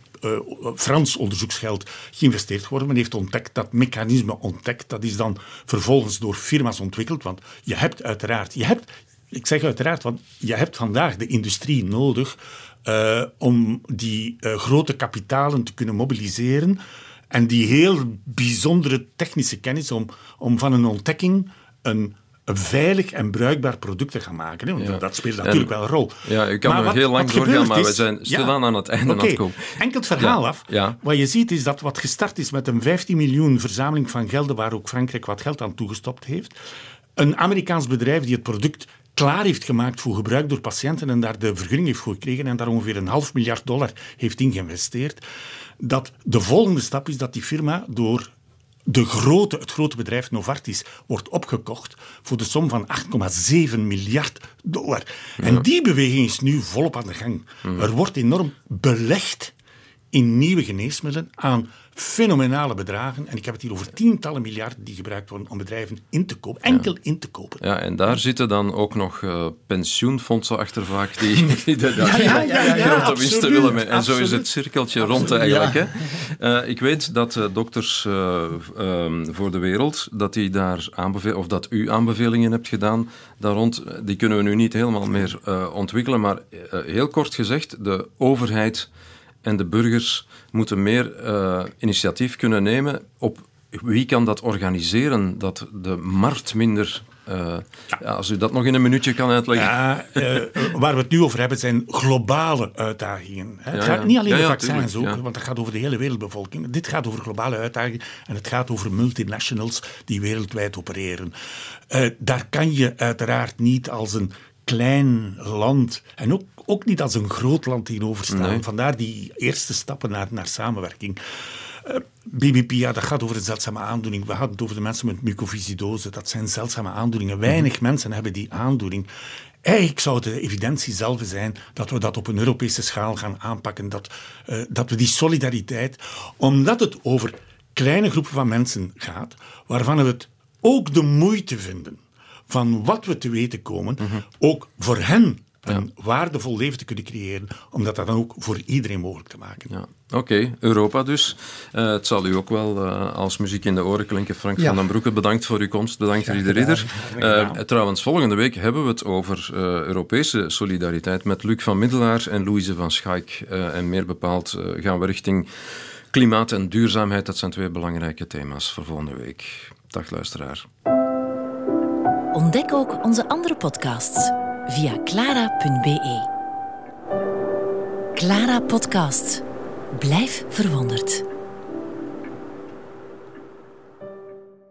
[SPEAKER 4] Frans onderzoeksgeld geïnvesteerd geworden. Men heeft ontdekt, dat mechanisme ontdekt. Dat is dan vervolgens door firma's ontwikkeld. Want je hebt uiteraard, je hebt, ik zeg uiteraard, want je hebt vandaag de industrie nodig eh, om die eh, grote kapitalen te kunnen mobiliseren. En die heel bijzondere technische kennis om, om van een ontdekking een, veilig en bruikbaar product te gaan maken. Hè? Want
[SPEAKER 2] Ja.
[SPEAKER 4] dat speelt
[SPEAKER 2] En-
[SPEAKER 4] natuurlijk wel een rol.
[SPEAKER 2] Ja, u kan
[SPEAKER 4] Maar
[SPEAKER 2] nog
[SPEAKER 4] wat-
[SPEAKER 2] heel lang doorgaan, maar we zijn stilaan aan het einde aan
[SPEAKER 4] Oké,
[SPEAKER 2] het komen.
[SPEAKER 4] Enkel het verhaal
[SPEAKER 2] Ja,
[SPEAKER 4] af.
[SPEAKER 2] ja.
[SPEAKER 4] Wat je ziet is dat wat gestart is met een 15 miljoen verzameling van gelden, waar ook Frankrijk wat geld aan toegestopt heeft. Een Amerikaans bedrijf die het product klaar heeft gemaakt voor gebruik door patiënten en daar de vergunning heeft voor gekregen en daar ongeveer een half miljard dollar heeft in geïnvesteerd. Dat de volgende stap is dat die firma door de grote, het grote bedrijf Novartis wordt opgekocht voor de som van 8,7 miljard dollar. En die beweging is nu volop aan de gang. Er wordt enorm belegd in nieuwe geneesmiddelen aan fenomenale bedragen. En ik heb het hier over tientallen miljarden die gebruikt worden om bedrijven in te kopen, enkel in te kopen.
[SPEAKER 2] Ja, en daar zitten dan ook nog uh, pensioenfondsen achter vaak die, <laughs> die de,
[SPEAKER 4] ja, ja, ja, ja, <laughs>
[SPEAKER 2] grote winsten willen. Mee. En zo is het cirkeltje rond eigenlijk. Hè. Uh, ik weet dat uh, dokters um, voor de wereld, dat, die daar aanbeve- of dat u aanbevelingen hebt gedaan daar rond. Die kunnen we nu niet helemaal meer ontwikkelen, maar heel kort gezegd, de overheid en de burgers moeten meer uh, initiatief kunnen nemen op wie kan dat organiseren, dat de markt minder... Uh, ja. Ja, als u dat nog in een minuutje kan uitleggen.
[SPEAKER 4] Ja, uh, waar we het nu over hebben zijn globale uitdagingen. Hè. Het gaat niet alleen over vaccins ook, want dat gaat over de hele wereldbevolking. Dit gaat over globale uitdagingen en het gaat over multinationals die wereldwijd opereren. Daar kan je uiteraard niet als een klein land en ook, ook niet als een groot land tegenover staan. Nee. Vandaar die eerste stappen naar, naar samenwerking. Uh, BBP, ja, dat gaat over een zeldzame aandoening. We hadden het over de mensen met mucoviscidose. Dat zijn zeldzame aandoeningen. Weinig mm. mensen hebben die aandoening. Eigenlijk zou de evidentie zelf zijn dat we dat op een Europese schaal gaan aanpakken. Dat, uh, dat we die solidariteit, omdat het over kleine groepen van mensen gaat, waarvan we het ook de moeite vinden van wat we te weten komen, mm-hmm. ook voor hen een ja. waardevol leven te kunnen creëren, om dat dan ook voor iedereen mogelijk te maken.
[SPEAKER 2] Ja. Oké, okay, Europa dus. Uh, het zal u ook wel uh, als muziek in de oren klinken. Frank
[SPEAKER 3] Ja.
[SPEAKER 2] van den Broeke, bedankt voor uw komst. Bedankt,
[SPEAKER 3] Graag gedaan.
[SPEAKER 2] Ridder. Uh, trouwens, volgende week hebben we het over uh, Europese solidariteit met Luc van Middelaar en Louise van Schaik. Uh, en meer bepaald uh, gaan we richting klimaat en duurzaamheid. Dat zijn twee belangrijke thema's voor volgende week. Dag luisteraar.
[SPEAKER 1] Ontdek ook onze andere podcasts via clara.be. Clara Podcast. Blijf verwonderd.